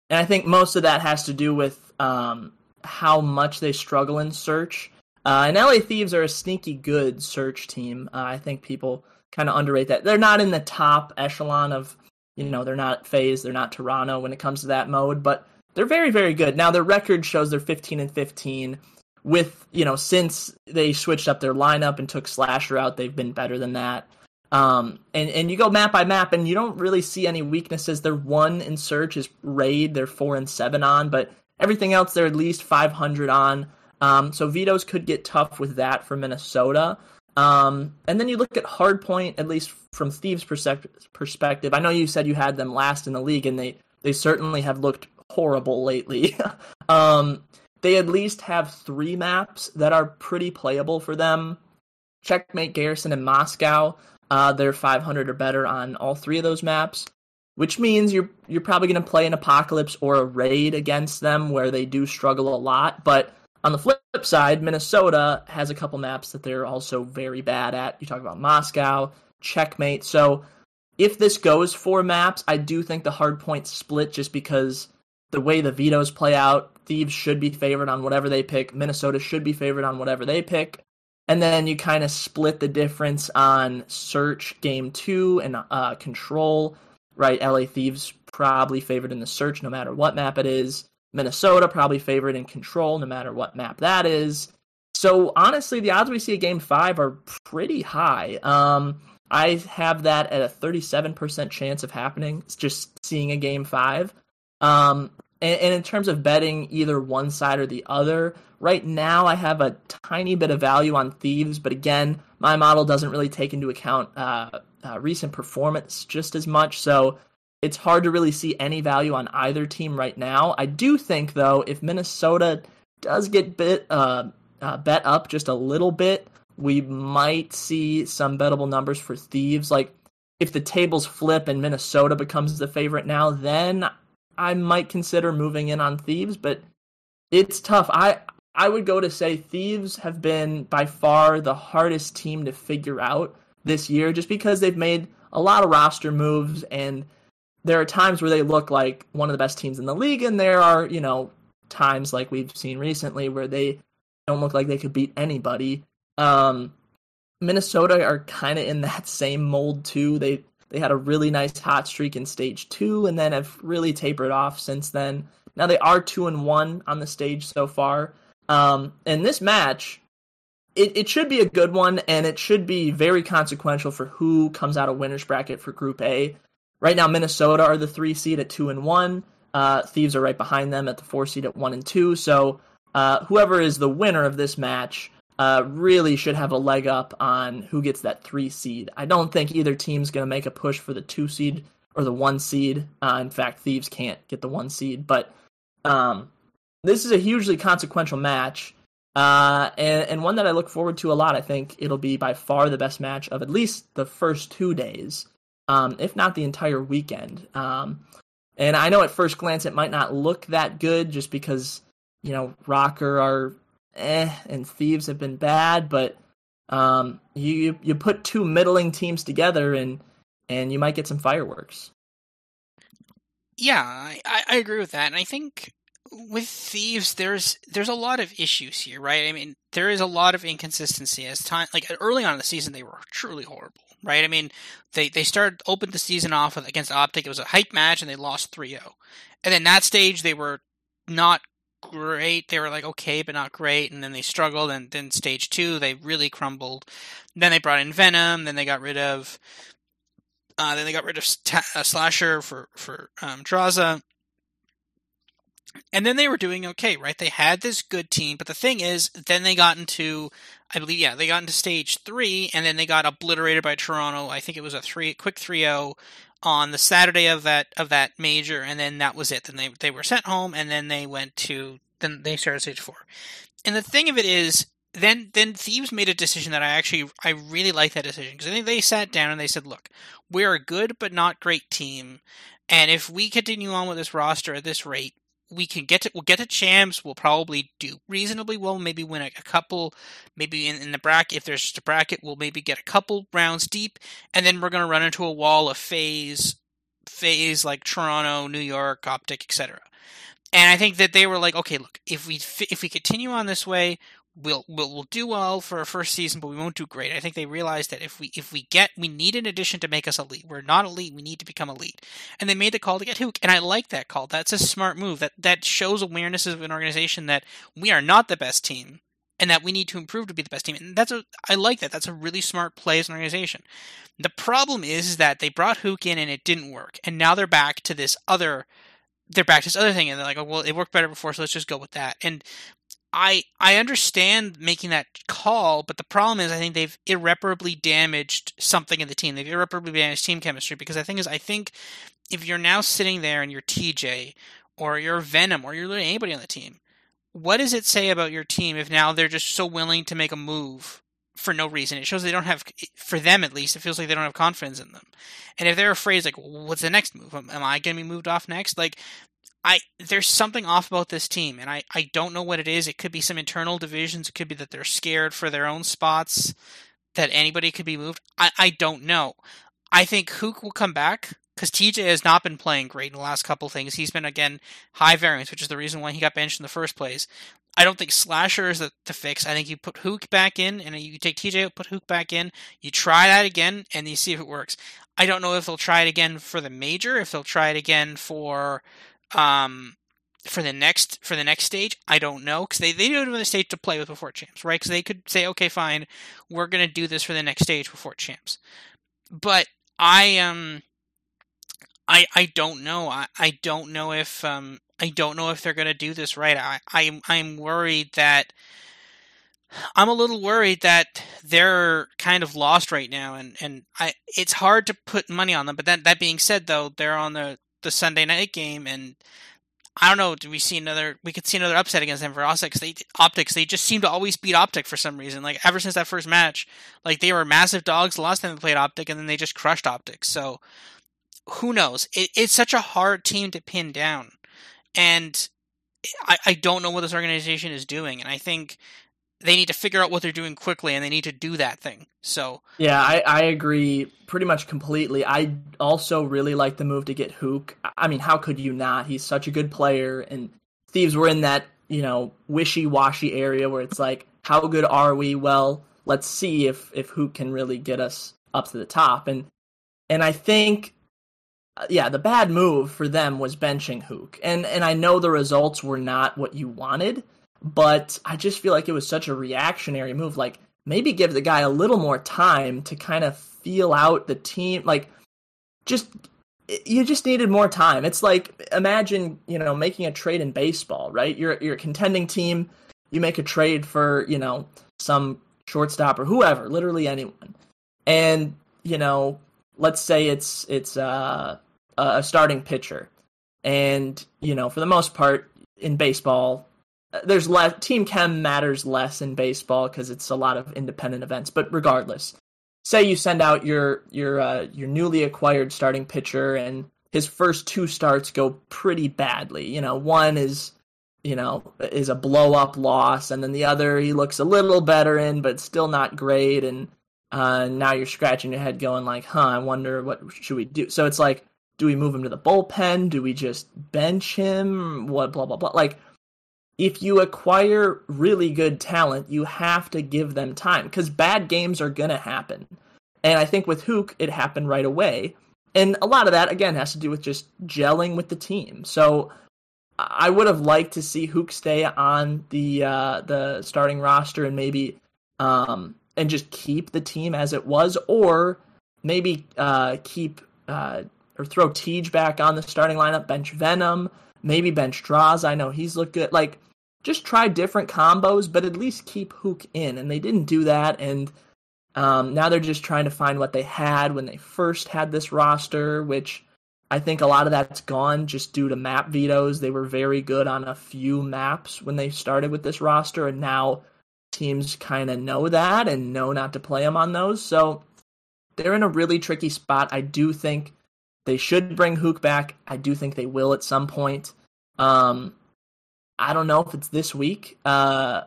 and I think most of that has to do with um, how much they struggle in search. Uh, and LA Thieves are a sneaky good search team. Uh, I think people kind of underrate that. They're not in the top echelon of, you know, they're not FaZe, they're not Toronto when it comes to that mode, but they're very, very good. Now their record shows they're 15 and 15. With you know, since they switched up their lineup and took Slasher out, they've been better than that. Um, and, and you go map by map, and you don't really see any weaknesses. They're one in search is raid, they're four and seven on, but everything else they're at least 500 on. Um, so vetoes could get tough with that for Minnesota. Um, and then you look at Hardpoint, at least from Steve's perspective. I know you said you had them last in the league, and they they certainly have looked horrible lately. um, they at least have three maps that are pretty playable for them. Checkmate Garrison and Moscow. Uh, they're 500 or better on all three of those maps, which means you're you're probably going to play an apocalypse or a raid against them where they do struggle a lot. But on the flip side, Minnesota has a couple maps that they're also very bad at. You talk about Moscow, Checkmate. So if this goes four maps, I do think the hard point split just because the way the vetoes play out, Thieves should be favored on whatever they pick. Minnesota should be favored on whatever they pick and then you kind of split the difference on search game two and uh, control right la thieves probably favored in the search no matter what map it is minnesota probably favored in control no matter what map that is. So honestly the odds we see a game five are pretty high. Um, i have that at a 37% chance of happening just seeing a game five. Um, and, and in terms of betting either one side or the other Right now, I have a tiny bit of value on Thieves, but again, my model doesn't really take into account uh, uh, recent performance just as much, so it's hard to really see any value on either team right now. I do think, though, if Minnesota does get bit uh, uh bet up just a little bit, we might see some bettable numbers for Thieves. Like if the tables flip and Minnesota becomes the favorite now, then I might consider moving in on Thieves, but it's tough. I I would go to say Thieves have been by far the hardest team to figure out this year just because they've made a lot of roster moves and there are times where they look like one of the best teams in the league and there are, you know, times like we've seen recently where they don't look like they could beat anybody. Um, Minnesota are kind of in that same mold too. They they had a really nice hot streak in stage 2 and then have really tapered off since then. Now they are 2 and 1 on the stage so far. Um, and this match it, it should be a good one, and it should be very consequential for who comes out of winners bracket for Group A. Right now, Minnesota are the three seed at two and one. Uh, Thieves are right behind them at the four seed at one and two. So uh, whoever is the winner of this match uh, really should have a leg up on who gets that three seed. I don't think either team's going to make a push for the two seed or the one seed. Uh, in fact, Thieves can't get the one seed, but um, this is a hugely consequential match uh, and, and one that I look forward to a lot. I think it'll be by far the best match of at least the first two days, um, if not the entire weekend. Um, and I know at first glance it might not look that good just because, you know, ROKKR are eh and Thieves have been bad, but um, you you put two middling teams together and and you might get some fireworks. Yeah, I, I agree with that, and I think with thieves there's there's a lot of issues here right i mean there is a lot of inconsistency as time like early on in the season they were truly horrible right? I mean they they started opened the season off with, against optic. It was a hype match and they lost 3-0 and then that stage they were not great. They were like okay but not great. And then they struggled and then stage two they really crumbled. Then they brought in venom. Then they got rid of uh, then they got rid of uh, Slasher for for um, Drazah, and then they were doing okay, right? They had this good team, but the thing is, then they got into, I believe, yeah, they got into stage three, and then they got obliterated by Toronto. I think it was a three, quick 3-0 on the Saturday of that of that major, and then that was it. Then they they were sent home, and then they went to then they started stage four. And the thing of it is, then then Thieves made a decision that I actually I really like that decision because I think they sat down and they said, look, we're a good but not great team, and if we continue on with this roster at this rate, we can get to we'll get to champs. We'll probably do reasonably well. Maybe win a, a couple. Maybe in, in, the bracket, if there's just a bracket, we'll maybe get a couple rounds deep, and then we're to run into a wall of FaZe, FaZe like Toronto, New York, Optic, etc. And I think that they were like, okay, look, if we if we continue on this way, we'll, we'll we'll do well for our first season, but we won't do great. I think they realized that if we if we get we need an addition to make us elite. We're not elite. We need to become elite, and they made the call to get Huke, and I like that call. That's a smart move. That that shows awareness of an organization that we are not the best team, and that we need to improve to be the best team. And that's a I like that. That's a really smart play as an organization. The problem is, is that they brought Huke in and it didn't work, and now they're back to this other they're back to this other thing and they're like, oh, well, it worked better before, so let's just go with that. And I I understand making that call, but the problem is I think they've irreparably damaged something in the team. They've irreparably damaged team chemistry because the thing is I think if you're now sitting there and you're TJ or you're Venom or you're anybody on the team, what does it say about your team if now they're just so willing to make a move for no reason? It shows they don't have, for them at least, it feels like they don't have confidence in them. And if they're afraid, like, what's the next move? Am I going to be moved off next? Like, I there's something off about this team, and I, I don't know what it is. It could be some internal divisions. It could be that they're scared for their own spots, that anybody could be moved. I, I don't know. I think Huke will come back because TJ has not been playing great in the last couple things. He's been again high variance, which is the reason why he got benched in the first place. I don't think Slasher is the, the fix. I think you put Huke back in, and you take TJ out, put Huke back in. You try that again, and you see if it works. I don't know if they'll try it again for the major, if they'll try it again for um, for the next for the next stage, I don't know because they they don't have a stage to play with before champs, right? Because they could say, okay, fine, we're gonna do this for the next stage before champs. But I um, I I don't know. I I don't know if um I don't know if they're gonna do this right. I I'm I'm worried that. I'm a little worried that they're kind of lost right now, and, and I it's hard to put money on them. But that that being said, though, they're on the the Sunday night game, and I don't know. Do we see another? We could see another upset against them for Optics. They optics. They just seem to always beat Optic for some reason. Like ever since that first match, like they were massive dogs last time they played Optic, and then they just crushed Optics. So who knows? It, it's such a hard team to pin down, and I, I don't know what this organization is doing, and I think they need to figure out what they're doing quickly, and they need to do that thing. So yeah, I, I agree pretty much completely. I also really like the move to get Huke. I mean, how could you not? He's such a good player, and Thieves were in that you know wishy washy area where it's like, how good are we? Well, let's see if if Huke can really get us up to the top, and and I think uh, yeah, the bad move for them was benching Huke. And and I know the results were not what you wanted, but I just feel like it was such a reactionary move. Like maybe give the guy a little more time to kind of feel out the team. Like just you just needed more time. It's like imagine, you know, making a trade in baseball, right? You're you're a contending team, you make a trade for, you know, some shortstop or whoever, literally anyone. And, you know, let's say it's it's uh, a starting pitcher. And, you know, for the most part in baseball, there's less team chem matters less in baseball because it's a lot of independent events. But regardless, say you send out your your uh, your newly acquired starting pitcher and his first two starts go pretty badly. You know, one is you know is a blow up loss, and then the other he looks a little better in, but still not great. And uh, now you're scratching your head, going like, "Huh, I wonder what should we do." So it's like, do we move him to the bullpen? Do we just bench him? What blah blah blah. Like if you acquire really good talent, you have to give them time because bad games are going to happen. And I think with Huke, it happened right away. And a lot of that, again, has to do with just gelling with the team. So I would have liked to see Huke stay on the uh, the starting roster and maybe um, and just keep the team as it was, or maybe uh, keep uh, or throw Tej back on the starting lineup, bench Venom, maybe bench Draws. I know he's looked good. Like, just try different combos, but at least keep Huke in. And they didn't do that. And um, now they're just trying to find what they had when they first had this roster, which I think a lot of that's gone just due to map vetoes. They were very good on a few maps when they started with this roster, and now teams kind of know that and know not to play them on those. So they're in a really tricky spot. I do think they should bring Huke back. I do think they will at some point. Um, I don't know if it's this week. Uh,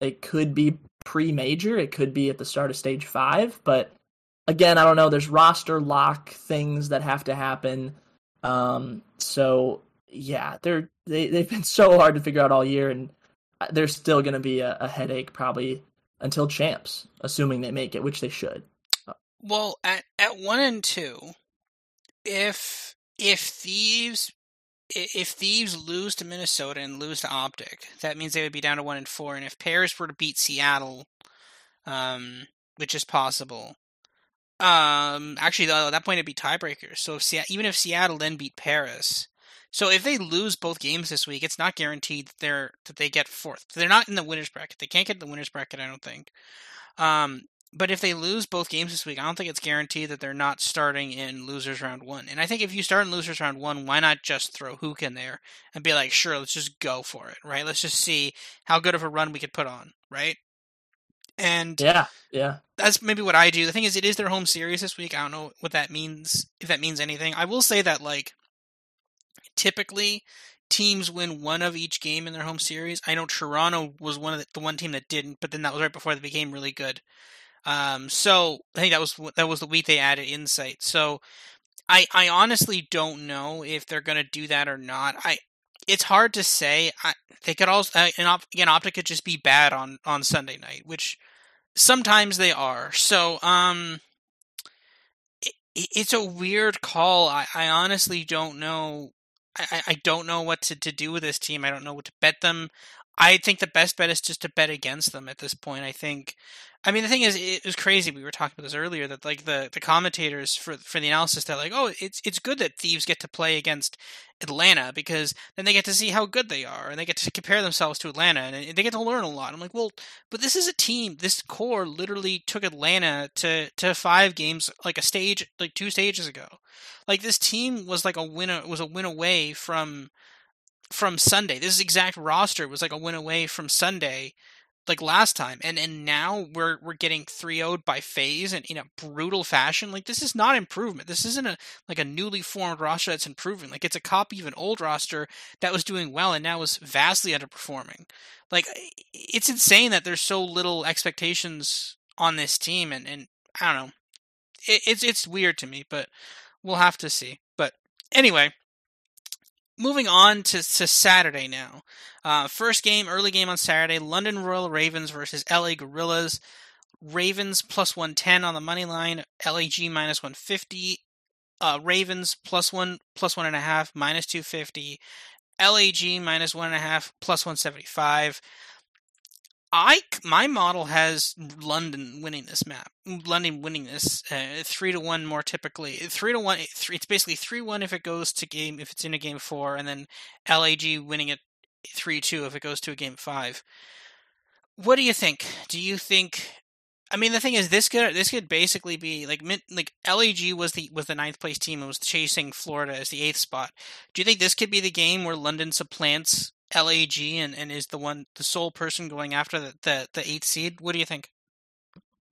it could be pre-major. It could be at the start of stage five. But again, I don't know. There's roster lock things that have to happen. Um, so yeah, they're they they've been so hard to figure out all year, and there's still going to be a, a headache probably until champs, assuming they make it, which they should. Well, at at one and two, if if thieves if thieves lose to Minnesota and lose to Optic, that means they would be down to one and four. And if Paris were to beat Seattle, um, which is possible, um, actually at that point it'd be tiebreakers. So if Se- even if Seattle then beat Paris, so if they lose both games this week, it's not guaranteed that they're that they get fourth. They're not in the winners bracket. They can't get the winners bracket. I don't think. Um, but if they lose both games this week, I don't think it's guaranteed that they're not starting in losers round one. And I think if you start in losers round one, why not just throw Huke in there and be like, sure, let's just go for it, right? Let's just see how good of a run we could put on, right? And yeah, yeah, that's maybe what I do. The thing is, it is their home series this week. I don't know what that means, if that means anything. I will say that like typically teams win one of each game in their home series. I know Toronto was one of the, the one team that didn't, but then that was right before they became really good. Um, so I think that was that was the week they added insight. So I I honestly don't know if they're going to do that or not. I it's hard to say. I, they could also uh, and op, again Optic could just be bad on on Sunday night, which sometimes they are. So um, it, it's a weird call. I, I honestly don't know. I, I don't know what to, to do with this team. I don't know what to bet them. I think the best bet is just to bet against them at this point. I think I mean, the thing is, it was crazy. We were talking about this earlier that like the, the commentators for for the analysis they're like, oh, it's it's good that thieves get to play against Atlanta because then they get to see how good they are and they get to compare themselves to Atlanta and they get to learn a lot. I'm like, well, but this is a team. This core literally took Atlanta to to five games, like a stage, like two stages ago. Like this team was like a win was a win away from from Sunday. This exact roster was like a win away from Sunday like last time and and now we're we're getting 3-0'd by FaZe and in a brutal fashion. Like this is not improvement. This isn't a like a newly formed roster that's improving. Like it's a copy of an old roster that was doing well and now is vastly underperforming. Like it's insane that there's so little expectations on this team and and I don't know. It, it's it's weird to me but we'll have to see. But anyway moving on to, to Saturday now. Uh, first game, early game on Saturday London Royal Ravens versus LA Guerrillas. Ravens plus 110 on the money line, LAG minus 150. Uh, Ravens plus one, plus one and a half, minus 250. LAG minus one and a half, plus 175. I my model has London winning this map. London winning this uh, three to one more typically. Three to one. Three, it's basically three one if it goes to game if it's in a game four, and then LAG winning it three two if it goes to a game five. What do you think? Do you think? I mean, the thing is, this could this could basically be like like LAG was the was the ninth place team and was chasing Florida as the eighth spot. Do you think this could be the game where London supplants LAG and, and is the one the sole person going after the the, the eighth seed. What do you think?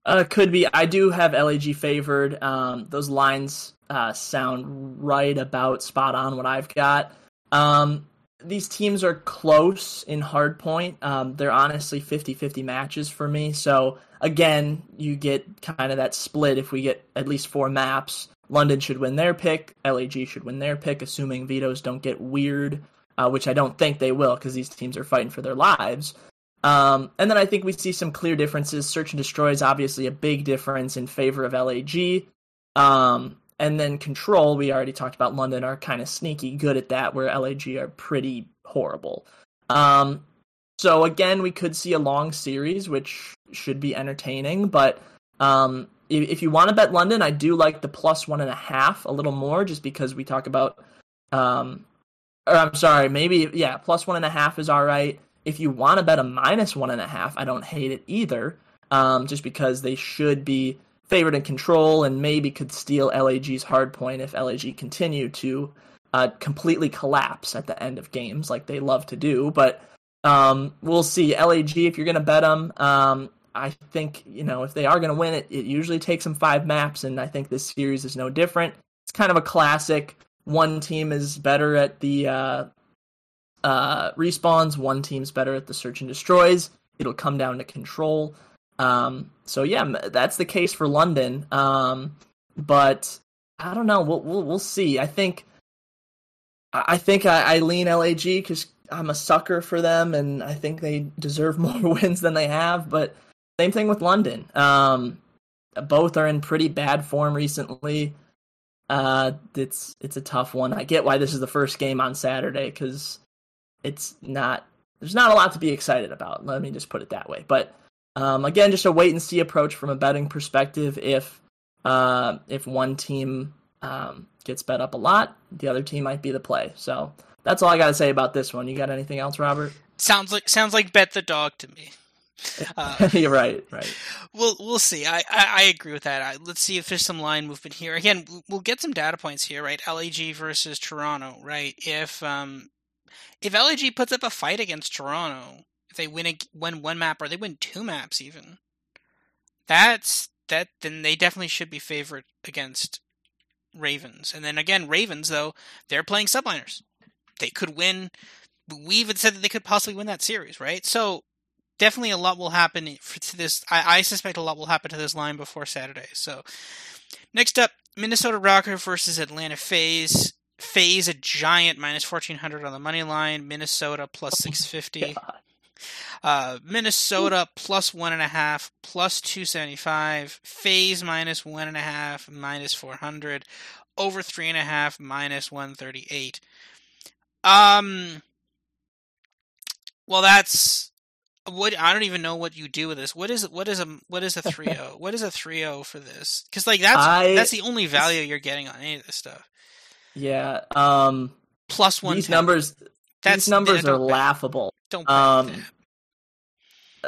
Uh, could be. I do have LAG favored. Um, those lines uh, sound right about spot on what I've got. Um, these teams are close in hardpoint. Um, they're honestly 50-50 matches for me. So again, you get kind of that split if we get at least four maps. London should win their pick. LAG should win their pick, assuming vetoes don't get weird uh, which I don't think they will because these teams are fighting for their lives. Um, and then I think we see some clear differences. Search and destroy is obviously a big difference in favor of LAG. Um, and then control, we already talked about London are kind of sneaky good at that, where LAG are pretty horrible. Um, so again, we could see a long series, which should be entertaining. But um, if, if, you want to bet London, I do like the plus one and a half a little more, just because we talk about um, or I'm sorry, maybe yeah, plus one and a half is all right. If you want to bet a minus one and a half, I don't hate it either. Um, just because they should be favored in control and maybe could steal LAG's hard point if LAG continue to uh, completely collapse at the end of games like they love to do. But um, we'll see. LAG, if you're going to bet them, um, I think you know if they are going to win it, it usually takes them five maps, and I think this series is no different. It's kind of a classic one team is better at the uh, uh, respawns, one team's better at the search and destroys. It'll come down to control. Um, so yeah, that's the case for London. Um, but I don't know. We'll, we'll, we'll see. I think I think I, I lean LAG because I'm a sucker for them, and I think they deserve more wins than they have. But same thing with London. Um, both are in pretty bad form recently. Uh, it's it's a tough one. I get why this is the first game on Saturday because it's not there's not a lot to be excited about. Let me just put it that way. But um, again, just a wait and see approach from a betting perspective. If uh, if one team um, gets bet up a lot, the other team might be the play. So that's all I got to say about this one. You got anything else, Robert? Sounds like sounds like bet the dog to me. Uh, You're right, right. We'll we'll see. I, I, I agree with that. I, let's see if there's some line movement here. Again, we'll get some data points here, right? LAG versus Toronto, right? If um if LAG puts up a fight against Toronto, if they win a, win one map or they win two maps even, that's that then they definitely should be favored against Ravens. And then again, Ravens though they're playing subliners, they could win. We even said that they could possibly win that series, right? So definitely a lot will happen to this. I, I suspect a lot will happen to this line before Saturday. So next up, Minnesota Rokkr versus Atlanta FaZe. FaZe a giant minus fourteen hundred on the money line. Minnesota plus oh six fifty. Uh, Minnesota plus one and a half, plus two seventy five. FaZe minus one and a half, minus four hundred. Over three and a half, minus one thirty eight. Um. Well, that's what I don't even know what you do with this. What is what is a what is a 3-0? what is a 3-0 for this? Cuz like that's I, that's the only value you're getting on any of this stuff. Yeah. Um plus 1 These numbers these numbers are laughable. Don't um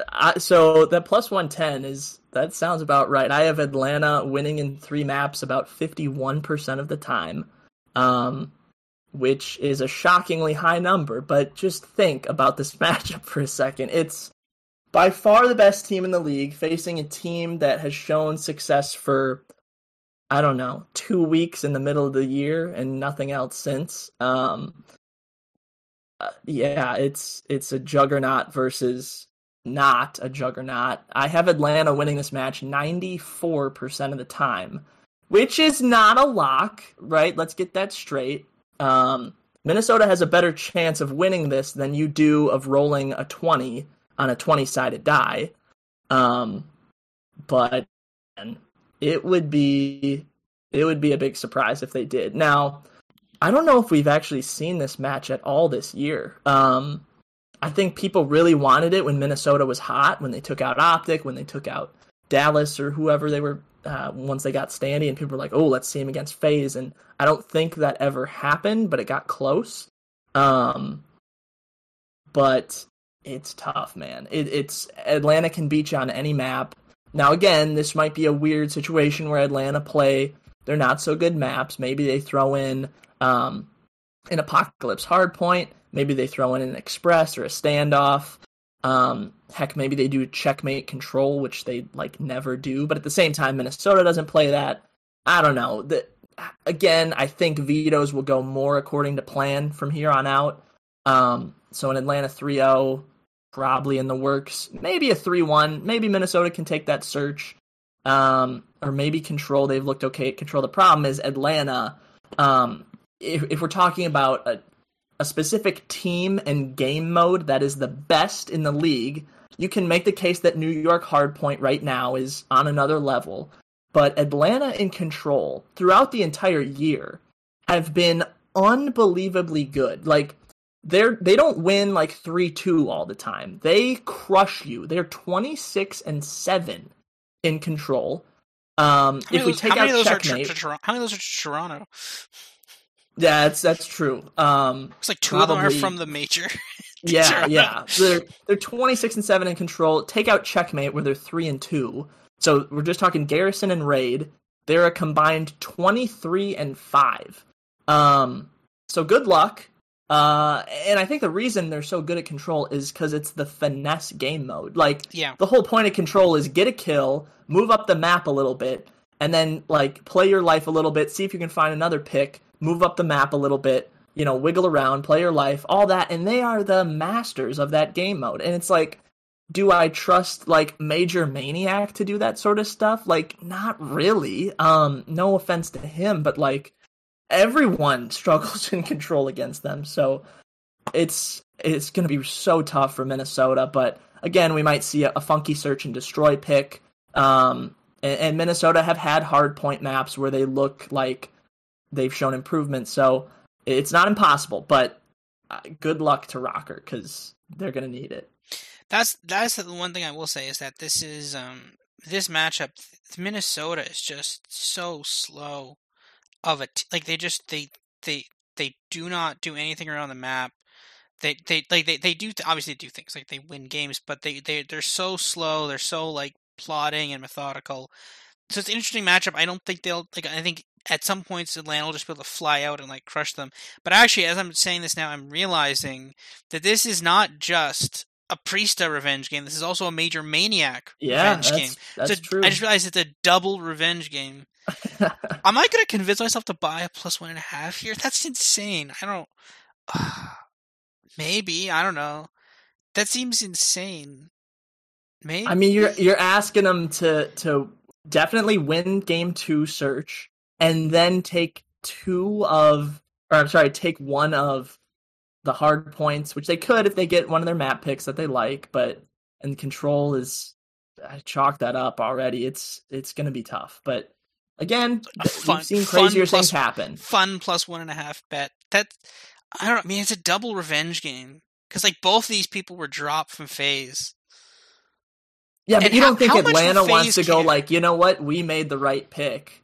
I, so that plus 110 is that sounds about right. I have Atlanta winning in 3 maps about 51% of the time. Um which is a shockingly high number. But just think about this matchup for a second. It's by far the best team in the league, facing a team that has shown success for I don't know, two weeks in the middle of the year and nothing else since. Um, uh, yeah, it's it's a juggernaut versus not a juggernaut. I have Atlanta winning this match 94% of the time, which is not a lock, right? Let's get that straight. Um, Minnesota has a better chance of winning this than you do of rolling a 20 on a 20 sided die. Um, but it would be it would be a big surprise if they did. Now, I don't know if we've actually seen this match at all this year. Um, I think people really wanted it when Minnesota was hot, when they took out Optic, when they took out Dallas or whoever they were uh, once they got Standy, and people were like, "Oh, let's see him against FaZe." And I don't think that ever happened, but it got close. Um, but it's tough, man. It, it's Atlanta can beat you on any map. Now, again, this might be a weird situation where Atlanta play they're not so good maps. Maybe they throw in um, an Apocalypse Hardpoint. Maybe they throw in an Express or a Standoff. Um, heck, maybe they do checkmate control, which they like never do. But at the same time, Minnesota doesn't play that. I don't know. The, again, I think vetoes will go more according to plan from here on out. Um, so an Atlanta 3-0 probably in the works. Maybe a 3-1. Maybe Minnesota can take that search um, or maybe Control. They've looked okay at Control. The problem is Atlanta. Um, if, if we're talking about a, a specific team and game mode that is the best in the league, you can make the case that New York Hardpoint right now is on another level. But Atlanta in Control throughout the entire year have been unbelievably good. Like they're they don't win like 3-2 all the time. They crush you. They're 26 and 7 in control. Um, if we take out checkmate, to, to, how many of those are to Toronto? Yeah, that's that's true. Um, it's like two probably, of them are from the major. yeah, yeah. They're they're twenty six and seven in control. Take out checkmate where they're three and two. So we're just talking Garrison and Raid. They're a combined twenty three and five. Um, so good luck. Uh, and I think the reason they're so good at control is because it's the finesse game mode. Like, yeah. the whole point of control is get a kill, move up the map a little bit, and then like play your life a little bit, see if you can find another pick, move up the map a little bit, you know, wiggle around, play your life, all that, and they are the masters of that game mode. And it's like, do I trust like Major Maniak to do that sort of stuff? Like, not really. Um, no offense to him, but like everyone struggles in control against them. So it's it's to be so tough for Minnesota. But again, we might see a, a funky search and destroy pick. Um, and, and, Minnesota have had hard point maps where they look like they've shown improvement. So it's not impossible, but uh, good luck to Rokkr because they're going to need it. That's that's the one thing I will say is that this is um this matchup. Minnesota is just so slow of a t- like they just they they they do not do anything around the map. They they like they, they do obviously do things like they win games, but they they they're so slow. They're so like plotting and methodical. So it's an interesting matchup. I don't think they'll like. I think at some points Atlanta will just be able to fly out and like crush them. But actually, as I'm saying this now, I'm realizing that this is not just a Priestahh revenge game. This is also a major Maniak yeah, revenge that's, game. That's so true. I just realized it's a double revenge game. Am I going to convince myself to buy a plus one and a half here? That's insane. I don't. Uh, maybe I don't know. That seems insane. Maybe. I mean, you're you're asking them to to definitely win game two search and then take two of, or I'm sorry, take one of the hard points, which they could if they get one of their map picks that they like, but and control is I chalk that up already. It's it's going to be tough, but again, fun, we've seen crazier plus, things happen. Fun plus one and a half bet. That I don't. I mean, it's a double revenge game because like both these people were dropped from FaZe. Yeah, but and you how, don't think Atlanta wants to go like, you know what? We made the right pick.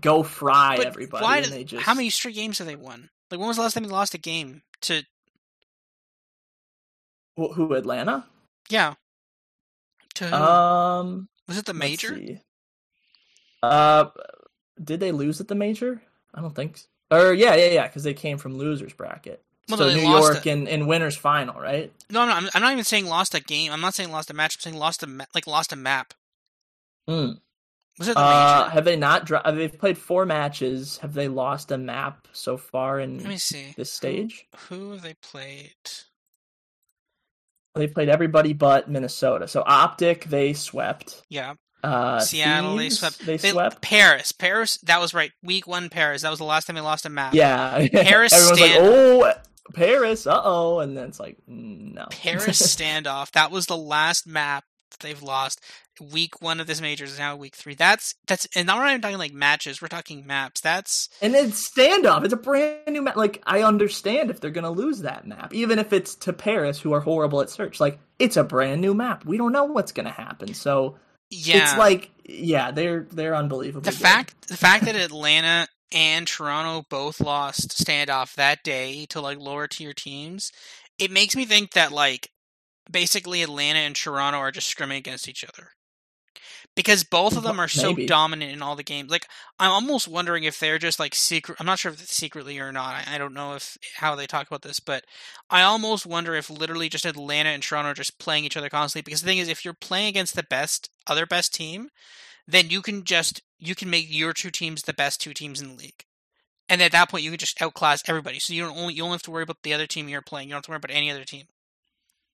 Go fry but everybody. Why just... How many straight games have they won? Like, when was the last time they lost a game to? Who Atlanta? Yeah. To um, was it the major? Uh, did they lose at the major? I don't think. So. Or yeah, yeah, yeah, because they came from losers bracket. Well, so New York it. in, in winners final, right? No, no, I'm, I'm not even saying lost a game. I'm not saying lost a match. I'm saying lost a ma- like lost a map. Hmm. Was it the Uh, major? have they not? Dro- uh, they've played four matches. Have they lost a map so far in Let me see. this stage? Who have they played? They've played everybody but Minnesota. So Optic, they swept. Yeah, Uh, Seattle. They swept. They, They- swept. Paris. Paris. That was right. Week one. Paris. That was the last time they lost a map. Yeah. Paris Everyone's stand- like, oh, Paris. Uh oh. And then it's like, no. Paris standoff. That was the last map that they've lost. Week one of this major is now week three. That's that's and now we're not even talking like matches. We're talking maps. That's And it's standoff. It's a brand new map. Like I understand if they're gonna lose that map, even if it's to Paris, who are horrible at search. Like it's a brand new map. We don't know what's gonna happen. So yeah. it's like, yeah, they're they're unbelievable. the fact the fact that Atlanta and Toronto both lost standoff that day to like lower tier teams, it makes me think that like basically Atlanta and Toronto are just scrimming against each other. Because both of them are so Maybe. dominant in all the games. Like I'm almost wondering if they're just like secret I'm not sure if it's secretly or not. I, I don't know if how they talk about this, but I almost wonder if literally just Atlanta and Toronto are just playing each other constantly because the thing is if you're playing against the best other best team, then you can just you can make your two teams the best two teams in the league. And at that point you can just outclass everybody. So you don't only you only have to worry about the other team you're playing. You don't have to worry about any other team.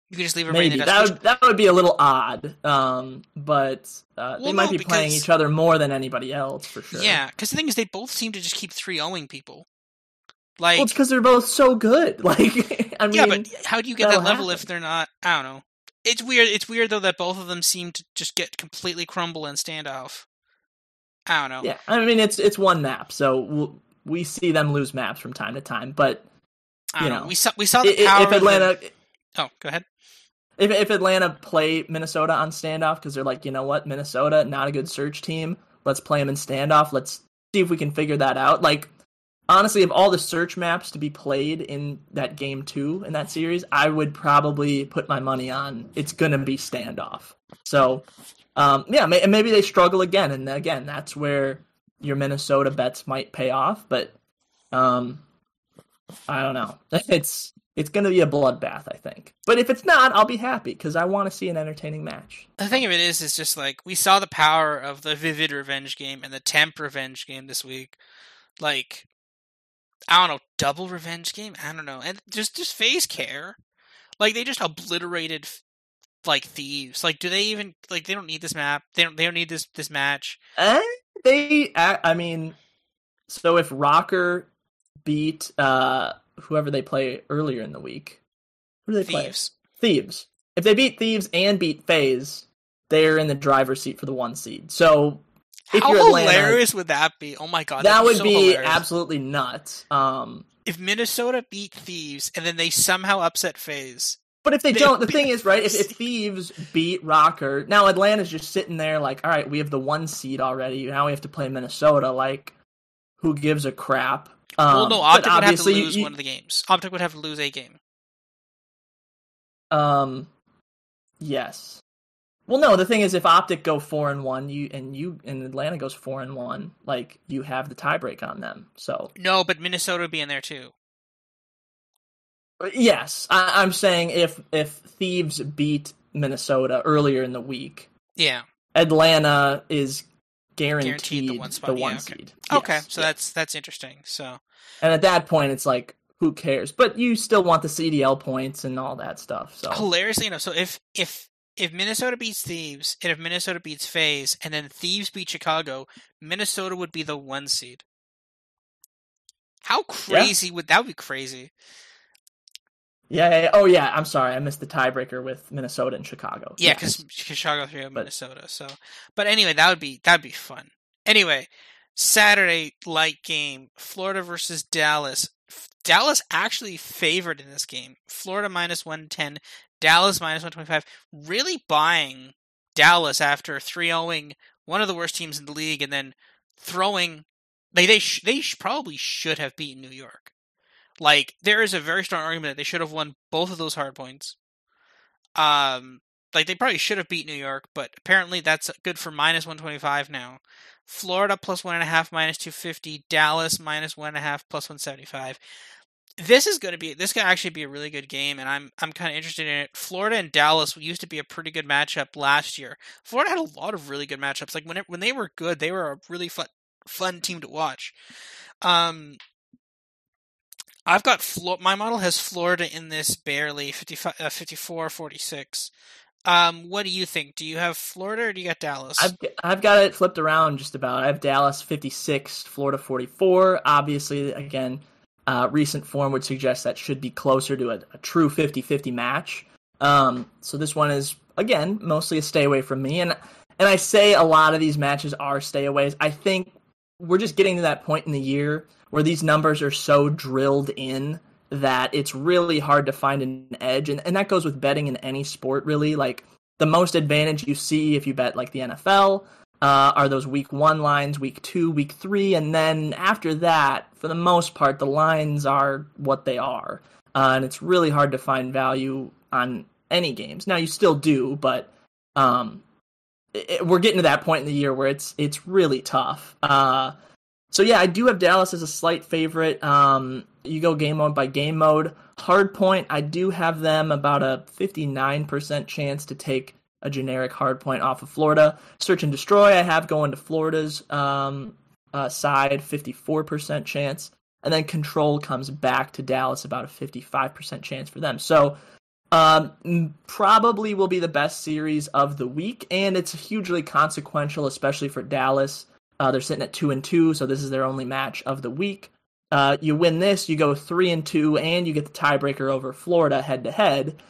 You can just leave everybody maybe in the that would that would be a little odd. Um, but uh, they might no, be playing each other more than anybody else for sure. Yeah, because the thing is, they both seem to just keep three owing people. Like, Well, it's because they're both so good. Like, I mean, yeah, but how do you get that level if they're not? I don't know. It's weird. It's weird though that both of them seem to just get completely crumble and stand off. I don't know. yeah, I mean, it's it's one map, so we'll, we see them lose maps from time to time. But I don't you know. know, We saw we saw the power. if of the- Atlanta Oh, go ahead. If if Atlanta play Minnesota on standoff because they're like, you know what, Minnesota not a good search team. Let's play them in standoff. Let's see if we can figure that out. Like, honestly, of all the search maps to be played in that game two in that series, I would probably put my money on it's gonna be standoff. So, um, yeah, may, maybe they struggle again, and again, that's where your Minnesota bets might pay off. But, um, I don't know. It's it's going to be a bloodbath, I think. But if it's not, I'll be happy because I want to see an entertaining match. The thing of it is, is just like we saw the power of the Vivid Revenge game and the Temp Revenge game this week. Like, I don't know, double Revenge game. I don't know, and just just phase care. Like they just obliterated like thieves. Like, do they even like they don't need this map? They don't. They don't need this this match. Eh, they, I I mean, so if Rokkr beat uh, whoever they play earlier in the week, who do they play? Thieves. Thieves. If they beat Thieves and beat FaZe, they're in the driver's seat for the one seed. So if How you're Atlanta, hilarious would that be? Oh my god, that would so be absolutely nuts. Um, If Minnesota beat Thieves and then they somehow upset FaZe, But if they They don't, the thing is, right? If, if Thieves. Thieves beat Rokkr, now Atlanta's just sitting there like, all right, we have the one seed already. Now we have to play Minnesota. Like, who gives a crap? Um, well, no, Optic would have to lose you- one of the games. Optic would have to lose a game. Um, yes. Well, no. The thing is, if Optic go four and one, you and you and Atlanta goes four and one, like you have the tiebreak on them. So No, but Minnesota would be in there too. yes, I, I'm saying if if Thieves beat Minnesota earlier in the week, Yeah. Atlanta is guaranteed, Guaranteed the one spot. Yeah, okay. seed. Okay, so yeah. that's that's interesting. So and at that point it's like who cares? But you still want the CDL points and all that stuff. So hilariously enough, so if if if Minnesota beats Thieves and if Minnesota beats FaZe and then Thieves beat Chicago, Minnesota would be the one seed. How crazy would that would be crazy? Yeah, yeah, yeah. oh yeah, I'm sorry, I missed the tiebreaker with Minnesota and Chicago. Yeah, because Chicago three of But- Minnesota. So, but anyway, that would be that'd be fun. Anyway, Saturday light game: Florida versus Dallas. Dallas actually favored in this game. Florida minus one ten, Dallas minus one twenty five. Really buying Dallas after three owing one of the worst teams in the league, and then throwing. They they sh- they sh- probably should have beaten New York. Like there is a very strong argument that they should have won both of those hard points. Um, like they probably should have beat New York, but apparently that's good for minus one twenty five now. Florida plus one and a half minus two fifty. Dallas minus one and a half plus one seventy five. this is going to be this could actually be a really good game, and I'm I'm kind of interested in it. Florida and Dallas used to be a pretty good matchup last year. Florida had a lot of really good matchups. Like when it, when they were good, they were a really fun fun team to watch. Um, I've got my model has Florida in this barely 55, uh, 54 46. Um, what do you think? Do you have Florida or do you got Dallas? I've I've got it flipped around just about. I have Dallas 56, Florida 44. Obviously, again, uh, recent form would suggest that should be closer to a, a true 50-50 match. Um, so this one is again mostly a stay away from me, and and I say a lot of these matches are stay aways. I think we're just getting to that point in the year where these numbers are so drilled in that it's really hard to find an edge. And, and that goes with betting in any sport, really. Like the most advantage you see if you bet like the NFL uh, are those week one lines, week two, week three. And then after that, for the most part, the lines are what they are. Uh, and it's really hard to find value on any games. Now you still do, but um, it, we're getting to that point in the year where it's it's really tough. Uh, so yeah, I do have Dallas as a slight favorite. Um, you go game mode by game mode. Hard point, I do have them about a 59% chance to take a generic hard point off of Florida. Search and destroy, I have going to Florida's um, uh, side, 54% chance. And then control comes back to Dallas, about a 55% chance for them. So um, probably will be the best series of the week, and it's hugely consequential, especially for Dallas. Uh, they're sitting at two and two, so this is their only match of the week. Uh, you win this, you go three and two, and you get the tiebreaker over Florida head to head.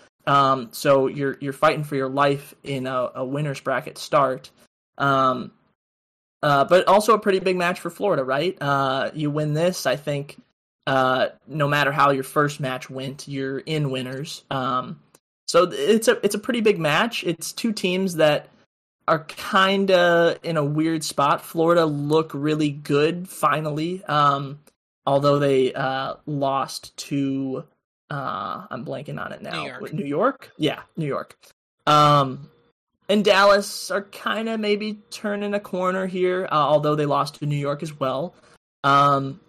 So you're you're fighting for your life in a, a winners bracket start. Um, uh, but also a pretty big match for Florida, right? Uh, you win this, I think. Uh, no matter how your first match went, you're in winners. Um, so it's a it's a pretty big match. It's two teams that are kind of in a weird spot. Florida look really good finally, um, although they uh, lost to. Uh, I'm blanking on it now. New York. New York? Yeah, New York. Um, and Dallas are kind of maybe turning a corner here, uh, although they lost to New York as well. Um,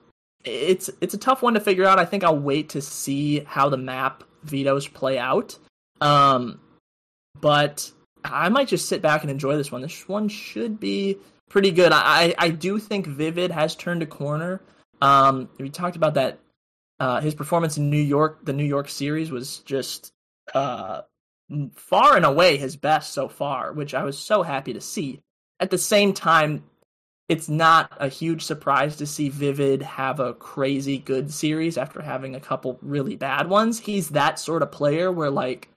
it's it's a tough one to figure out. I think I'll wait to see how the map vetoes play out. Um, but I might just sit back and enjoy this one. This one should be pretty good. I I do think Vivid has turned a corner. Um, we talked about that. Uh, his performance in New York, the New York series, was just uh, far and away his best so far, which I was so happy to see. At the same time, it's not a huge surprise to see Vivid have a crazy good series after having a couple really bad ones. He's that sort of player where like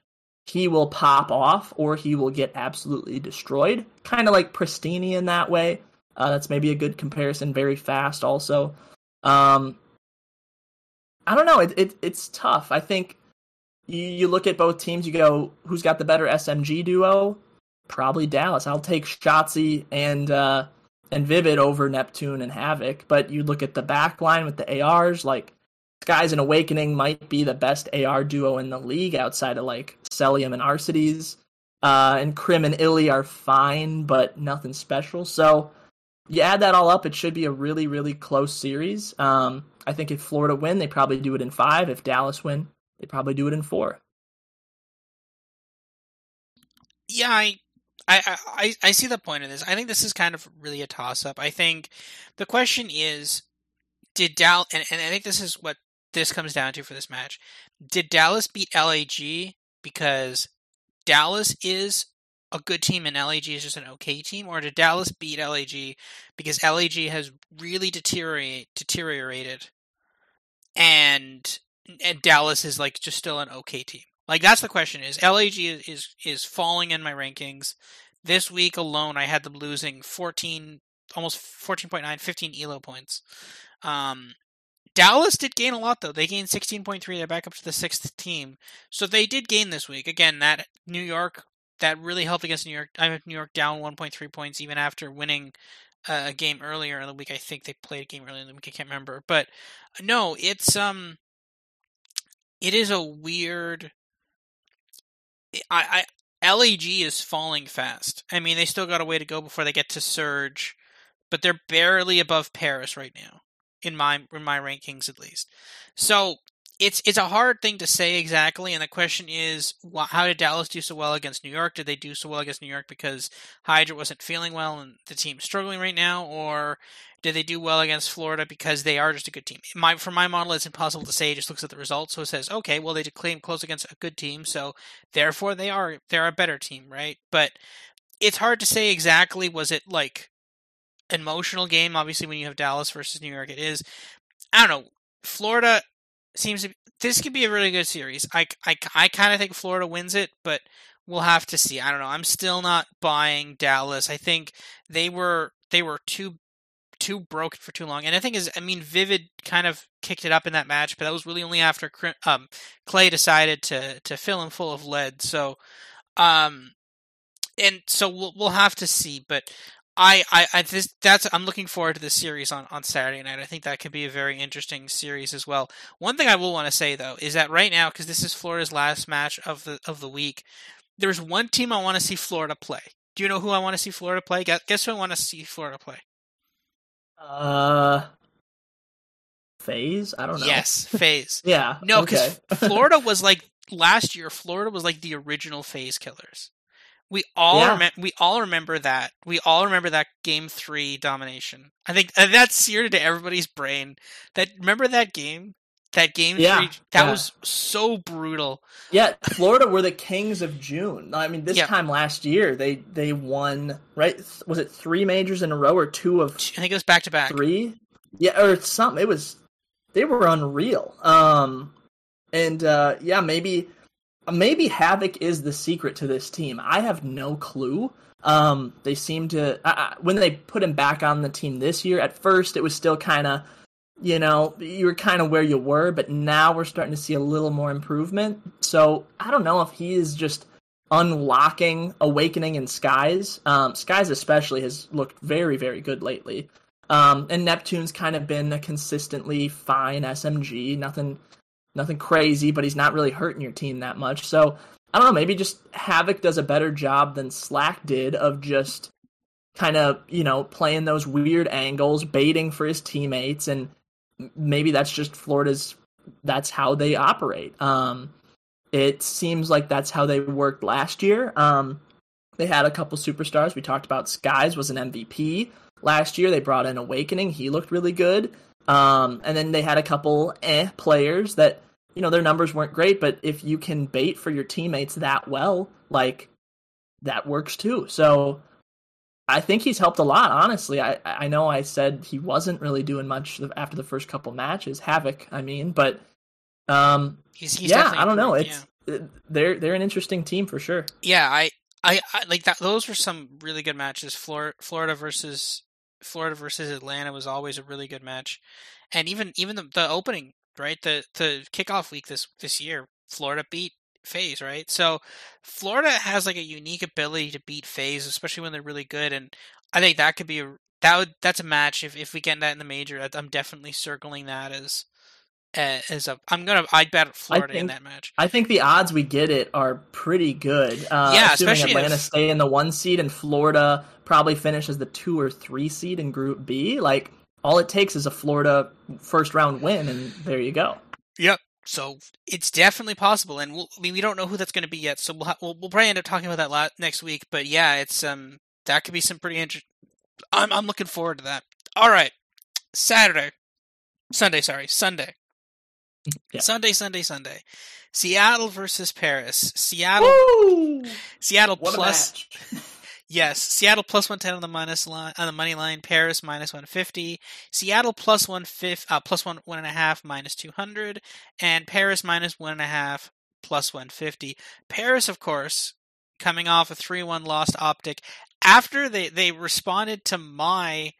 he will pop off or he will get absolutely destroyed. Kind of like Prestinni in that way. Uh, that's maybe a good comparison. Very fast, also. Um, I don't know. It, it it's tough. I think you, you look at both teams. You go, who's got the better SMG duo? Probably Dallas. I'll take Shotzzy and uh, and Vivid over Neptune and Havok. But you look at the back line with the ARs, like Skyz and Owakening might be the best AR duo in the league outside of like Cellium and Arcitys. Uh, and Crim and iLLeY are fine, but nothing special. So you add that all up, it should be a really, really close series. Um, I think if Florida win, they probably do it in five. If Dallas win, they probably do it in four. Yeah, I, I, I, I see the point of this. I think this is kind of really a toss up. I think the question is, did Dallas, and, and I think this is what this comes down to for this match. Did Dallas beat LAG because Dallas is a good team and LAG is just an okay team, or did Dallas beat LAG because LAG has really deteriorate, deteriorated, and and Dallas is like just still an okay team? Like that's the question: is LAG is is, is falling in my rankings? This week alone, I had them losing fourteen, almost 14.9, 15 elo points. Um, Dallas did gain a lot though. They gained 16.3. They're back up to the sixth team. So they did gain this week. Again, that New York that really helped against New York. I have New York down 1.3 points even after winning a game earlier in the week. I think they played a game earlier in the week. I can't remember, but no, it's um, it is a weird. I, I LAG is falling fast. I mean, they still got a way to go before they get to Surge, but they're barely above Paris right now in my in my rankings at least. So it's it's a hard thing to say exactly, and the question is, how did Dallas do so well against New York? Did they do so well against New York because Hydra wasn't feeling well and the team's struggling right now, or did they do well against Florida because they are just a good team? My for my model, it's impossible to say. It just looks at the results, so it says, okay, well they claim close against a good team, so therefore they are they're a better team, right? But it's hard to say exactly. Was it like emotional game? Obviously, when you have Dallas versus New York, it is. I don't know. Florida seems to be, this could be a really good series. I, I, I kind of think Florida wins it, but we'll have to see. I don't know. I'm still not buying Dallas. I think they were they were too too broken for too long. And the thing is, I mean, Vivid kind of kicked it up in that match, but that was really only after um, Clay decided to to fill him full of lead. So, um, and so we'll we'll have to see. But I, I, I this, that's I'm looking forward to this series on, on Saturday night. I think that could be a very interesting series as well. One thing I will want to say though is that right now, because this is Florida's last match of the of the week, there's one team I want to see Florida play. Do you know who I want to see Florida play? Guess, guess who I want to see Florida play? Uh, FaZe. I don't know. Yes, FaZe. yeah. No, because okay. Florida was like last year. Florida was like the original FaZe killers. We all yeah. rem- we all remember that. We all remember that game three domination. I think that's seared into everybody's brain. That remember that game, that game yeah. three. That yeah. was so brutal. Yeah, Florida were the kings of June. I mean, this time last year they they won right. Was it three majors in a row or two of? I think it was back to back. Three. Yeah, or something. It was. They were unreal. Um, and uh, yeah, maybe maybe Havok is the secret to this team. I have no clue. Um, they seem to uh, when they put him back on the team this year. At first, it was still kind of, you know, you were kind of where you were, but now we're starting to see a little more improvement. So I don't know if he is just unlocking Owakening in Skyz. Um, Skyz especially has looked very very good lately. Um, and Neptune's kind of been a consistently fine SMG. Nothing nothing crazy, but he's not really hurting your team that much. So I don't know, maybe just Havok does a better job than Slack did of just kind of, you know, playing those weird angles, baiting for his teammates, and maybe that's just Florida's that's how they operate. Um it seems like that's how they worked last year. Um they had a couple superstars. We talked about Skyz was an MVP last year. They brought in Owakening. He looked really good. Um, and then they had a couple eh players that you know their numbers weren't great, but if you can bait for your teammates that well, like that works too. So I think he's helped a lot. Honestly, I I know I said he wasn't really doing much after the first couple matches, Havok. I mean, but um, he's, he's yeah, I don't know. It's yeah. they're they're an interesting team for sure. Yeah, I I, I like that. Those were some really good matches. Florida, Florida versus Florida versus Atlanta was always a really good match, and even even the, the opening right the the kickoff week this this year, Florida beat FaZe, right. So Florida has like a unique ability to beat FaZe, especially when they're really good, and I think that could be a that would that's a match if if we get that in the major. I'm definitely circling that as as a I'm gonna I bet Florida think, in that match. I think the odds we get it are pretty good. Uh, yeah, assuming especially Atlanta if, stay in the one seed and Florida probably finishes the two or three seed in Group B. Like all it takes is a Florida first round win, and there you go. Yep. So it's definitely possible, and we'll, I mean we don't know who that's going to be yet. So we'll, ha- we'll we'll probably end up talking about that la- next week. But yeah, it's um that could be some pretty interesting. I'm I'm looking forward to that. All right, Saturday, Sunday. Sorry, Sunday. Yeah. Sunday, Sunday, Sunday. Seattle versus Paris. Seattle. Woo! Seattle what plus. yes, Seattle plus one ten on the minus line on the money line. Paris minus one fifty. Seattle plus one fifth, uh, plus one one and a half minus two hundred, and Paris minus one and a half plus one fifty. Paris, of course, coming off a three one lost optic after they they responded to my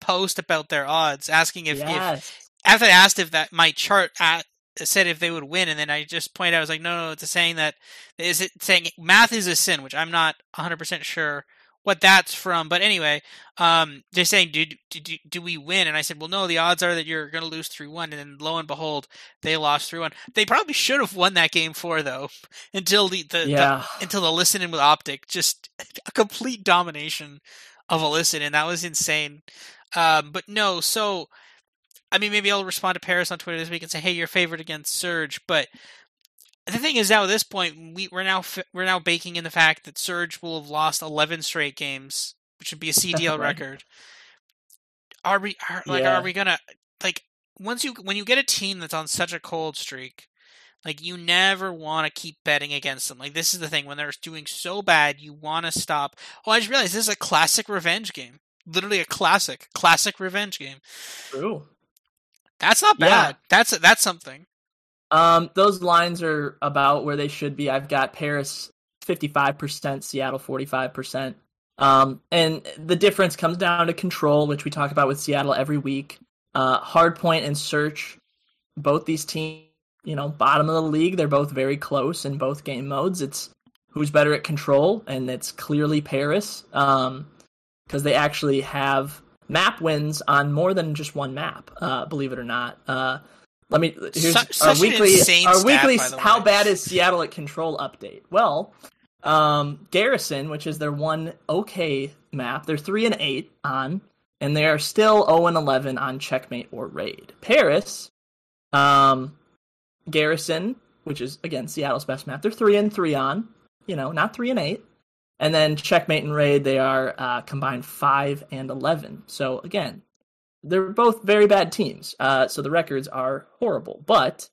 post about their odds, asking if, yes. After I asked if that my chart at, said if they would win, and then I just pointed out, I was like, no, no, it's saying that is it saying math is a sin, which I'm not 100 percent sure what that's from. But anyway, um, they're saying, do, do, do we win? And I said, well, no, the odds are that you're going to lose 3 1. And then lo and behold, they lost 3 1. They probably should have won that game four, though, until the, the, yeah. the until the listening with Optic. Just a complete domination of a listen, and that was insane. Um, but no, so I mean, maybe I'll respond to Paris on Twitter this week and say, "Hey, you're favored against Surge," but the thing is now at this point we, we're now we're now baking in the fact that Surge will have lost 11 straight games, which would be a CDL record. Are we are, like yeah. are we gonna like once you when you get a team that's on such a cold streak, like you never want to keep betting against them. Like this is the thing when they're doing so bad, you want to stop. Oh, I just realized this is a classic revenge game. Literally a classic, classic revenge game. True. That's not bad. Yeah. That's that's something. Um, those lines are about where they should be. I've got Paris 55%, Seattle 45%. Um, and the difference comes down to control, which we talk about with Seattle every week. Uh, Hardpoint and Search, both these teams, you know, bottom of the league. They're both very close in both game modes. It's who's better at control, and it's clearly Paris because um, they actually have map wins on more than just one map. Uh, believe it or not. Uh, let me here's such, our such weekly our stat, weekly how bad is Seattle at control update. Well, um, Garrison, which is their one okay map, they're three and eight on, and they are still zero oh and eleven on checkmate or raid. Paris, um, Garrison, which is again Seattle's best map, they're three and three on. You know, not three and eight. And then checkmate and raid, they are uh, combined five and eleven. So again, they're both very bad teams. Uh, so the records are horrible. But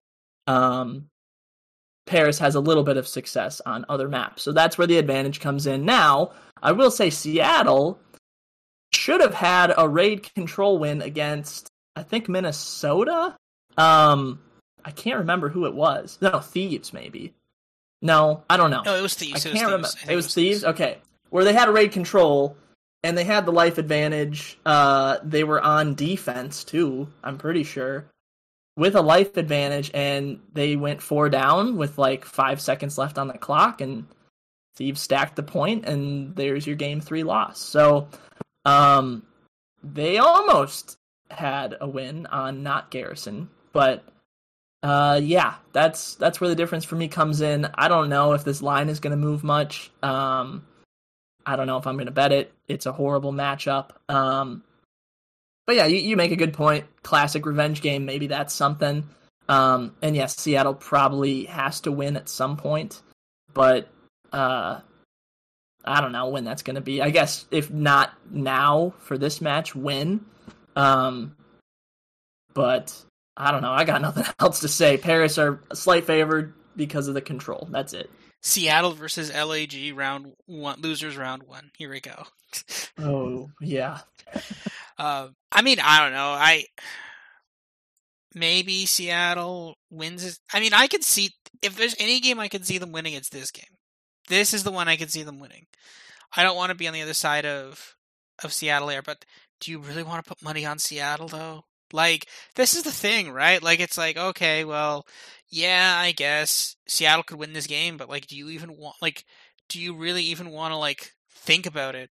um, Paris has a little bit of success on other maps. So that's where the advantage comes in. Now, I will say Seattle should have had a raid control win against, I think, Minnesota. Um, I can't remember who it was. No, Thieves, maybe. No, I don't know. No, it was Thieves. I can't remember. It was, it was Thieves? thieves? Okay. Where they had a raid control and they had the life advantage. Uh, they were on defense too. I'm pretty sure with a life advantage, and they went four down with like five seconds left on the clock, and Thieves stacked the point, and there's your game three loss. So, um, they almost had a win on not Garrison, but uh, yeah, that's that's where the difference for me comes in. I don't know if this line is going to move much. Um, I don't know if I'm going to bet it. It's a horrible matchup. Um, but yeah, you, you make a good point. Classic revenge game. Maybe that's something. Um, and yes, Seattle probably has to win at some point. But uh, I don't know when that's going to be. I guess if not now for this match, when. Um, but I don't know. I got nothing else to say. Paris are a slight favored because of the control. That's it. Seattle versus LAG round one, losers round one. Here we go. oh yeah. uh, I mean, I don't know. I maybe Seattle wins. I mean, I could see if there's any game I could see them winning, it's this game. This is the one I could see them winning. I don't want to be on the other side of of Seattle here, but do you really want to put money on Seattle though? Like, this is the thing, right? Like, it's like, okay, well, yeah, I guess Seattle could win this game, but like, do you even want like, do you really even want to like think about it?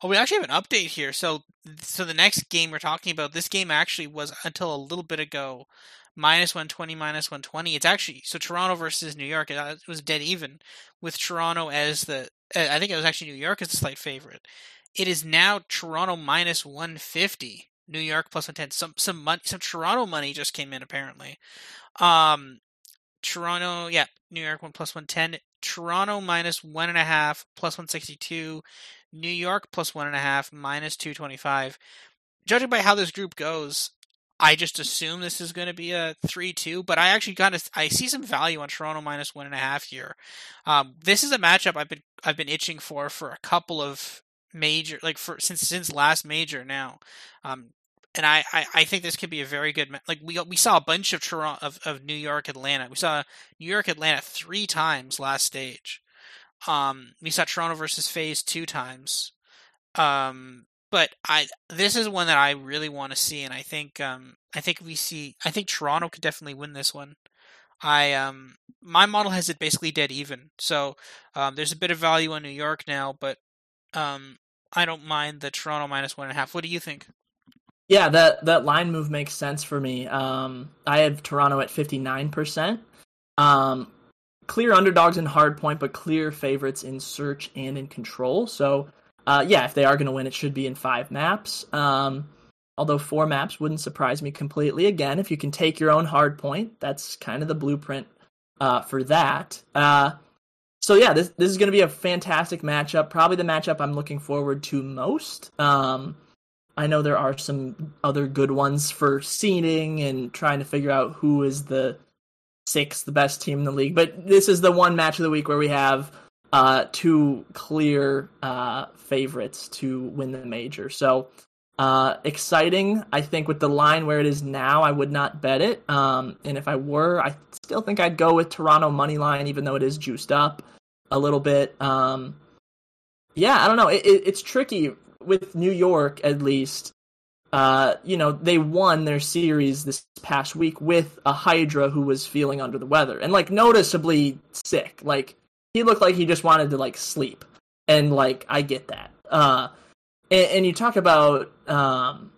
Oh, we actually have an update here. So, so the next game we're talking about, this game actually was until a little bit ago minus 120, minus 120. It's actually so Toronto versus New York. It uh, was dead even with Toronto as the. Uh, I think it was actually New York as the slight favorite. It is now Toronto minus 150. New York plus 110. Some some money, some Toronto money just came in apparently. Um, Toronto, yeah, New York one plus one ten. Toronto minus one and a half plus one sixty two. New York plus one and a half minus two twenty five. Judging by how this group goes, I just assume this is going to be a three-two, but I actually kind of I see some value on Toronto minus one and a half here. Um, this is a matchup I've been I've been itching for for a couple of major like for since since last major now. Um, and I, I, I, think this could be a very good like we we saw a bunch of Toronto of, of New York Atlanta. We saw New York Atlanta three times last stage. Um we saw Toronto versus FaZe two times. Um but I this is one that I really want to see and I think um I think we see I think Toronto could definitely win this one. I um my model has it basically dead even. So um there's a bit of value on New York now but um I don't mind the Toronto minus one and a half what do you think yeah, that that line move makes sense for me. Um, I have Toronto at fifty nine percent. Um, clear underdogs in hard point, but clear favorites in search and in control. So, uh, yeah, if they are going to win, it should be in five maps. Um, although four maps wouldn't surprise me completely. Again, if you can take your own hard point, that's kind of the blueprint uh, for that. Uh, so yeah, this this is going to be a fantastic matchup. Probably the matchup I'm looking forward to most. Um, I know there are some other good ones for seeding and trying to figure out who is the sixth, best team in the league. But this is the one match of the week where we have uh, two clear uh, favorites to win the major. So uh, exciting. I think with the line where it is now, I would not bet it. Um, and if I were, I still think I'd go with Toronto money line, even though it is juiced up a little bit. Um, yeah, I don't know. It, it, it's tricky with New York, at least. Uh, you know, they won their series this past week with a Hydra who was feeling under the weather and like noticeably sick. Like he looked like he just wanted to like sleep, and like I get that. Uh, and, and you talk about um,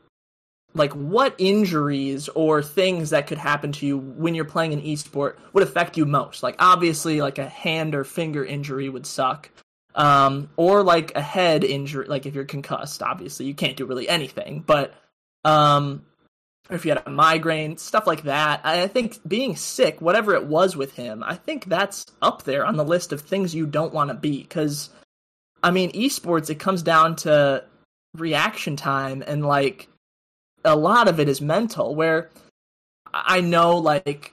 like what injuries or things that could happen to you when you're playing an esport would affect you most. Like obviously, like a hand or finger injury would suck. Um, or like a head injury, like if you're concussed, obviously you can't do really anything. But um, if you had a migraine, stuff like that. I think being sick, whatever it was with him, I think that's up there on the list of things you don't want to be. Because, I mean, esports, it comes down to reaction time and like a lot of it is mental where i know like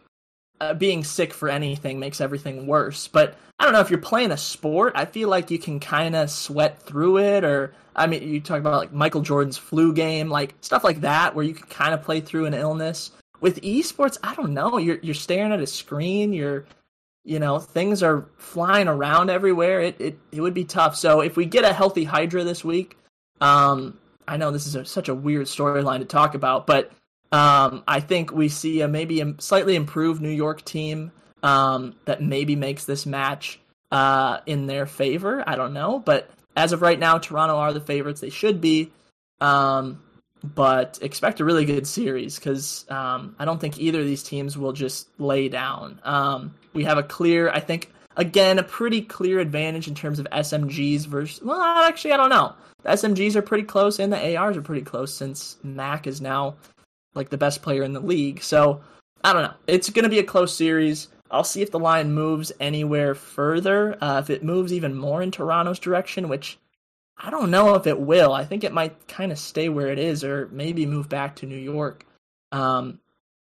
uh, being sick for anything makes everything worse but i don't know if you're playing a sport i feel like you can kind of sweat through it or i mean you talk about like michael jordan's flu game like stuff like that where you can kind of play through an illness. With esports i don't know you're you're staring at a screen you're you know things are flying around everywhere it it, it would be tough. So if we get a healthy hydra this week um, I know this is a, such a weird storyline to talk about, but um, I think we see a maybe a slightly improved New York team um, that maybe makes this match uh, in their favor. I don't know, but as of right now, Toronto are the favorites. They should be, um, but expect a really good series because um, I don't think either of these teams will just lay down. Um, we have a clear, I think, again, a pretty clear advantage in terms of SMGs versus. Well, actually, I don't know. The SMGs are pretty close, and the ARs are pretty close since Mac is now like the best player in the league. So I don't know. It's going to be a close series. I'll see if the line moves anywhere further. Uh, if it moves even more in Toronto's direction, which I don't know if it will. I think it might kind of stay where it is, or maybe move back to New York. Um,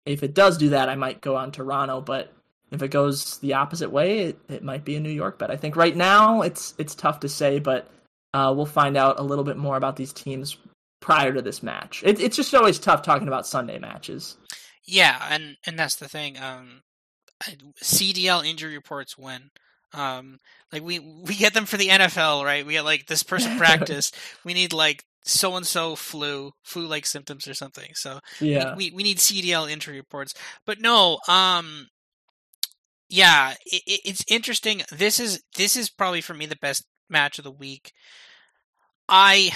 if it does do that, I might go on Toronto. But if it goes the opposite way, it, it might be a New York bet. I think right now it's it's tough to say, but uh, we'll find out a little bit more about these teams prior to this match. It, it's just always tough talking about Sunday matches. Yeah, and and that's the thing. Um, CDL injury reports when. Um, like we we get them for the NFL, right? We get like this person practiced. we need like so and so flu, flu like symptoms or something. So yeah, we, we, we need CDL injury reports. But no, um, yeah, it, it's interesting. This is this is probably for me the best match of the week. I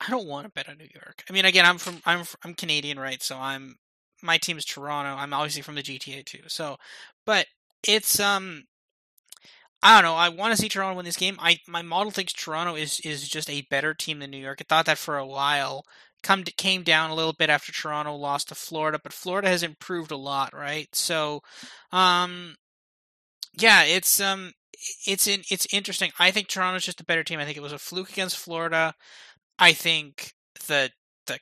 I don't want to bet on New York. I mean, again, I'm from I'm I'm Canadian, right? So I'm my team is Toronto. I'm obviously from the GTA too. So, but it's um I don't know. I want to see Toronto win this game. I my model thinks Toronto is is just a better team than New York. I thought that for a while. Come to, came down a little bit after Toronto lost to Florida, but Florida has improved a lot, right? So, um, yeah, it's um, it's in, it's interesting. I think Toronto's just a better team. I think it was a fluke against Florida. I think the the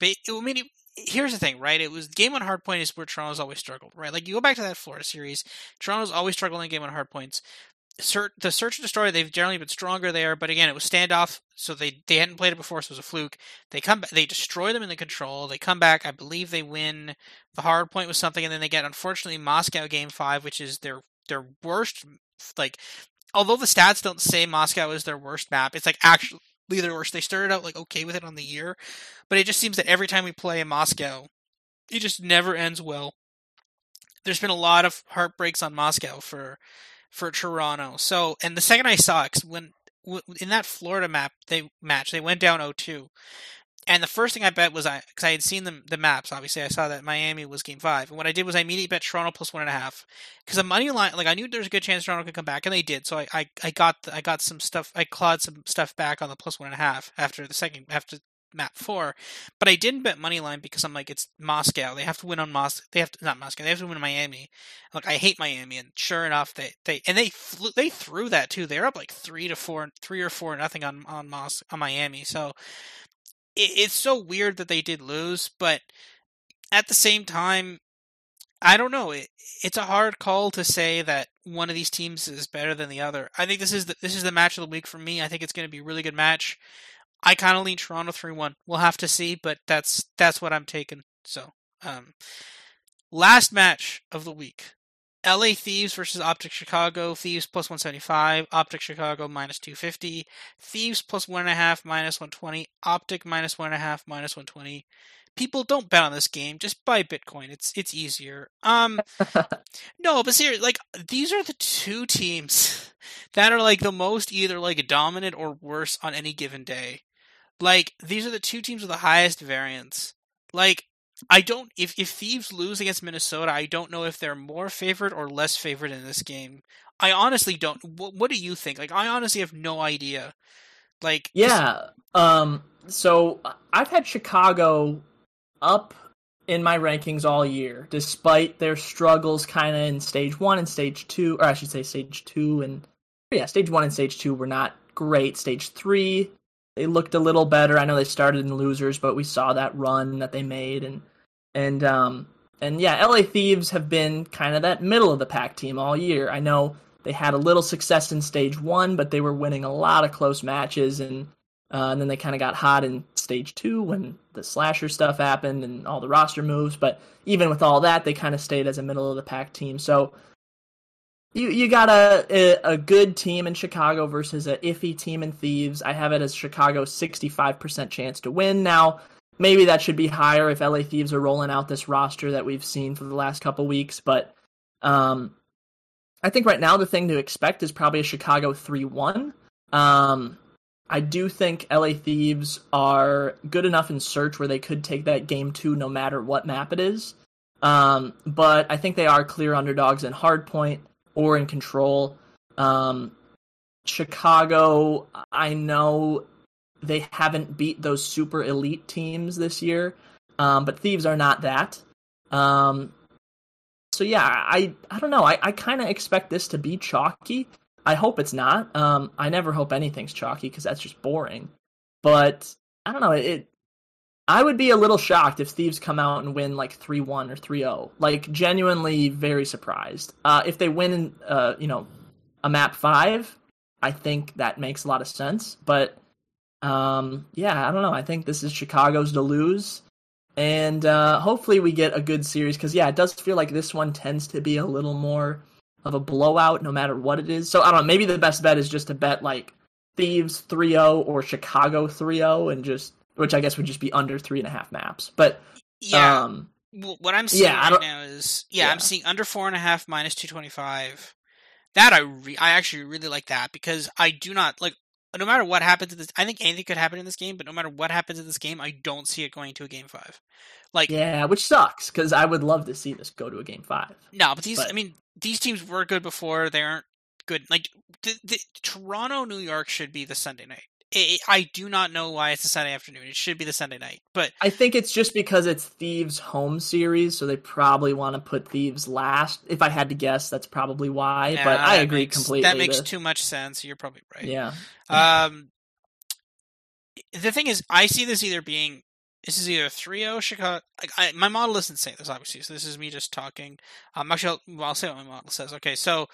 the I mean, here's the thing, right? It was game on hard point is where Toronto's always struggled, right? Like you go back to that Florida series, Toronto's always struggled in game on hard points. the search and destroy, they've generally been stronger there, but again, it was standoff, so they they hadn't played it before, so it was a fluke. They come back, they destroy them in the control. They come back, I believe they win the hard point with something, and then they get unfortunately Moscow game five, which is their their worst like although the stats don't say Moscow is their worst map, it's like actually their worst. They started out like okay with it on the year, but it just seems that every time we play in Moscow, it just never ends well. There's been a lot of heartbreaks on Moscow for for Toronto. So, and the second I saw it, when in that Florida map they match, they went down 0-2. And the first thing I bet was I because I had seen the the maps. Obviously, I saw that Miami was Game Five, and what I did was I immediately bet Toronto plus one and a half because the money line, like I knew there was a good chance Toronto could come back, and they did. So I, I, I got I got some stuff. I clawed some stuff back on the plus one and a half after the second after map four. But I didn't bet money line because I'm like, it's Moscow. They have to win on Moscow. They have to not Moscow. They have to win in Miami. Like I hate Miami, and sure enough, they they and they flew, they threw that too. They're up like three to four, three or four nothing on on Mos on Miami. So it's so weird that they did lose, but at the same time, I don't know. It, it's a hard call to say that one of these teams is better than the other. I think this is the, this is the match of the week for me. I think it's going to be a really good match. I kind of lean Toronto three one. We'll have to see, but that's that's what I'm taking. So, um, last match of the week: L.A. Thieves versus Optic Chicago. Thieves plus one seventy five. Optic Chicago minus two fifty. Thieves plus one and a half minus one twenty. Optic minus one and a half minus one twenty people don't bet on this game. Just buy Bitcoin. It's it's easier. Um, no, but seriously, like these are the two teams that are like the most either like dominant or worse on any given day. Like these are the two teams with the highest variance. Like I don't if if Thieves lose against Minnesota, I don't know if they're more favored or less favored in this game. I honestly don't. What, what do you think? Like I honestly have no idea. Like yeah, um so I've had Chicago up in my rankings all year, despite their struggles kind of in stage one and stage two, or I should say stage two and yeah, stage one and stage two were not great. Stage three, they looked a little better. I know they started in losers, but we saw that run that they made and and um and yeah, LA Thieves have been kind of that middle of the pack team all year. I know they had a little success in stage one, but they were winning a lot of close matches and uh, and then they kind of got hot in stage two when the slasher stuff happened and all the roster moves. But even with all that, they kind of stayed as a middle of the pack team. So you you got a, a, good team in Chicago versus a iffy team in Thieves. I have it as Chicago sixty five percent chance to win. Now maybe that should be higher if LA Thieves are rolling out this roster that we've seen for the last couple weeks, but um, I think right now the thing to expect is probably a Chicago three one. Um, I do think LA Thieves are good enough in search where they could take that game two no matter what map it is. Um, but I think they are clear underdogs in hardpoint or in control. Um, Chicago, I know they haven't beat those super elite teams this year, um, but Thieves are not that. Um, so yeah, I I don't know. I, I kind of expect this to be chalky. I hope it's not. Um, I never hope anything's chalky because that's just boring. But I don't know. It. I would be a little shocked if Thieves come out and win like three one or 3-0. Like genuinely very surprised. Uh, if they win, uh, you know, a map five, I think that makes a lot of sense. But um, yeah, I don't know. I think this is Chicago's to lose. And uh, hopefully we get a good series because yeah, it does feel like this one tends to be a little more of a blowout no matter what it is. So I don't know, maybe the best bet is just to bet like Thieves 3-0 or Chicago 3-0 and just which I guess would just be under three and a half maps. But yeah, um, what I'm seeing yeah, right now is yeah, yeah, I'm seeing under four and a half minus two twenty five. That I re- I actually really like that because I do not like no matter what happens in this. I think anything could happen in this game, but no matter what happens in this game, I don't see it going to a game five. Like yeah, which sucks because I would love to see this go to a game five. No, but these but... I mean these teams were good before. They aren't good. Like the, the Toronto, New York should be the Sunday night. It, I do not know why it's a Sunday afternoon. It should be the Sunday night, but I think it's just because it's Thieves' home series, so they probably want to put Thieves last. If I had to guess, that's probably why. Yeah, but I agree makes, completely. That makes too much sense. You're probably right. Yeah. Um, the thing is, I see this either being this is either 3-0 Chicago. Like, I, my model isn't saying this, obviously, so this is me just talking. Um, actually, I'll, well, I'll say what my model says. Okay, so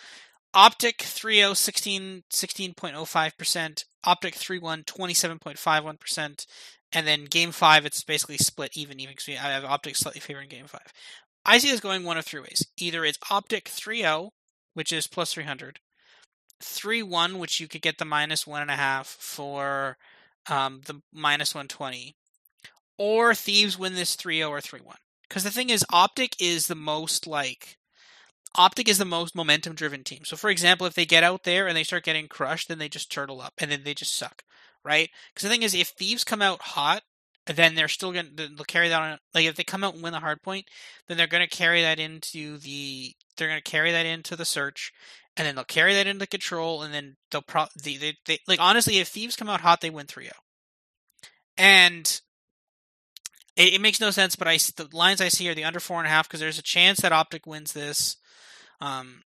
Optic 3-0, 16, 16.05%. Optic 3-1, 27.51%. And then Game 5, it's basically split even, even because I have Optic slightly favoring Game 5. I see this going one of three ways. Either it's Optic 3-0, which is plus 300. 3-1, which you could get the minus 1.5 for um, the minus 120 or Thieves win this 3-0 or 3-1. Because the thing is, Optic is the most like Optic is the most momentum driven team. So for example, if they get out there and they start getting crushed, then they just turtle up and then they just suck, right? Because the thing is, if Thieves come out hot, then they're still going to they'll carry that on. Like if they come out and win the hard point, then they're going to carry that into the they're going to carry that into the search, and then they'll carry that into control, and then they'll pro they, they, they like honestly, if Thieves come out hot, they win 3-0. and it, it, makes no sense. But I the lines I see are the under four and a half because there's a chance that Optic wins this. Um,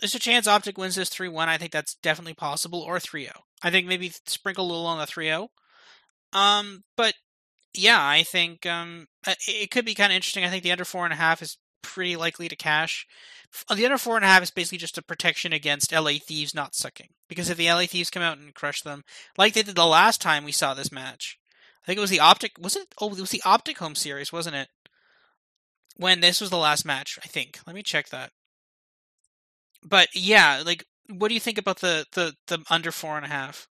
there's a chance Optic wins this three one. I think that's definitely possible, or 3-0. I think maybe sprinkle a little on the 3-0. Um, but yeah, I think um, it could be kind of interesting. I think the under four and a half is pretty likely to cash. The under four and a half is basically just a protection against LA Thieves not sucking. Because if the LA Thieves come out and crush them, like they did the last time we saw this match, I think it was the Optic. Was it? Oh, it was the Optic home series, wasn't it? When this was the last match, I think. Let me check that. But yeah, like, what do you think about the the the under four and a half?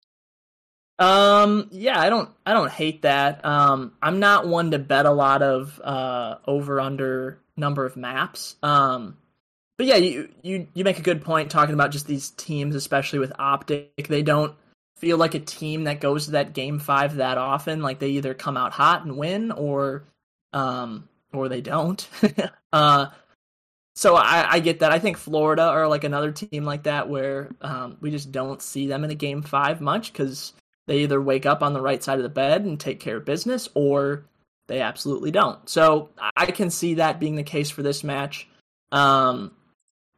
Um, yeah, I don't, I don't hate that. Um, I'm not one to bet a lot of uh over under number of maps. Um, but yeah, you you you make a good point talking about just these teams, especially with Optic. They don't feel like a team that goes to that game five that often. Like they either come out hot and win, or um, or they don't. uh, so I, I get that. I think Florida are like another team like that where um, we just don't see them in a game five much because they either wake up on the right side of the bed and take care of business, or they absolutely don't. So I can see that being the case for this match. Um,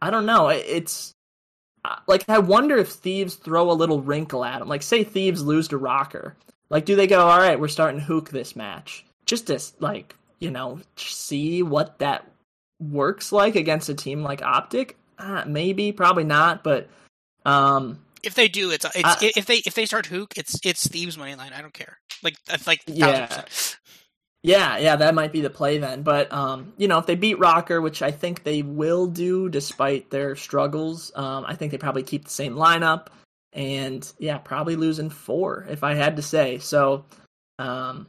I don't know. It's like I wonder if thieves throw a little wrinkle at them. Like say thieves lose to Rokkr. Like do they go, all right, we're starting Huke this match, just to like you know see what that works like against a team like Optic? Uh, maybe, probably not, but um, if they do, it's it's if they if they start Huke, it's it's thieves money line. I don't care. Like that's like yeah. Yeah, yeah, that might be the play then. But um, you know, if they beat Rokkr, which I think they will do despite their struggles, um, I think they probably keep the same lineup. And yeah, probably losing four if I had to say. So um,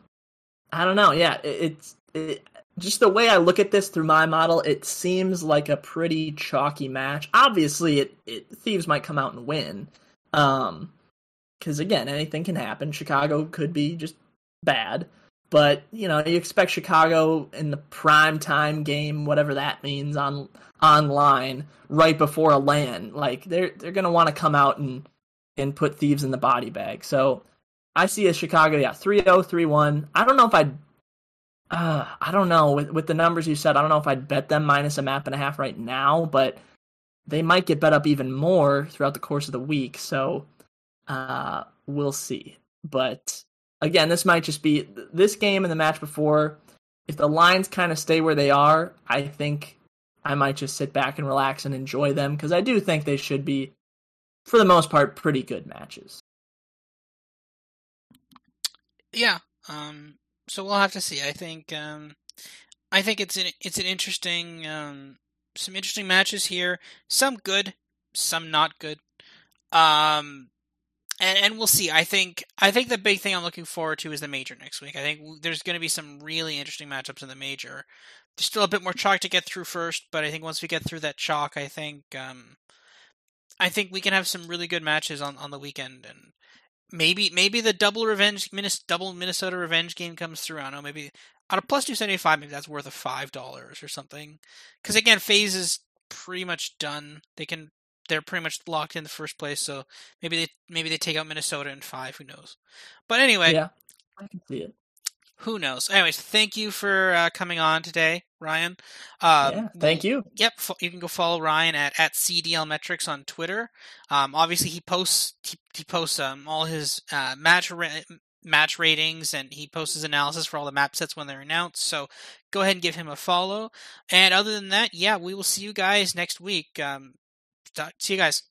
I don't know. Yeah, it, it's it, just the way I look at this through my model. It seems like a pretty chalky match. Obviously, it, it Thieves might come out and win. Um, because again, anything can happen. Chicago could be just bad. But you know, you expect Chicago in the prime time game, whatever that means, on online right before a LAN. Like they're they're gonna want to come out and and put thieves in the body bag. So I see a Chicago, yeah, 3-0, 3-1. I don't know if I'd uh, I don't know with with the numbers you said. I don't know if I'd bet them minus a map and a half right now, but they might get bet up even more throughout the course of the week. So uh, we'll see. But again, this might just be this game and the match before. If the lines kind of stay where they are, I think I might just sit back and relax and enjoy them because I do think they should be, for the most part, pretty good matches. Yeah. Um, so we'll have to see. I think. Um, I think it's an it's an interesting um, some interesting matches here. Some good, some not good. Um, and and we'll see. I think I think the big thing I'm looking forward to is the major next week. I think there's going to be some really interesting matchups in the major. There's still a bit more chalk to get through first, but I think once we get through that chalk, I think um, I think we can have some really good matches on, on the weekend, and maybe maybe the double revenge double Minnesota revenge game comes through. I don't know. Maybe on a plus two seventy five, maybe that's worth a five dollars or something. Because again, FaZe is pretty much done. They can they're pretty much locked in the first place. So maybe they maybe they take out Minnesota in five. Who knows? But anyway, yeah, I can see it. Who knows? Anyways, thank you for uh, coming on today, Ryan. Um, yeah, thank you. Yep, you can go follow Ryan at, at CDL Metrics on Twitter. Um, obviously, he posts he, he posts um, all his uh, match ra- match ratings and he posts his analysis for all the map sets when they're announced. So go ahead and give him a follow. And other than that, yeah, we will see you guys next week. Um, see you guys.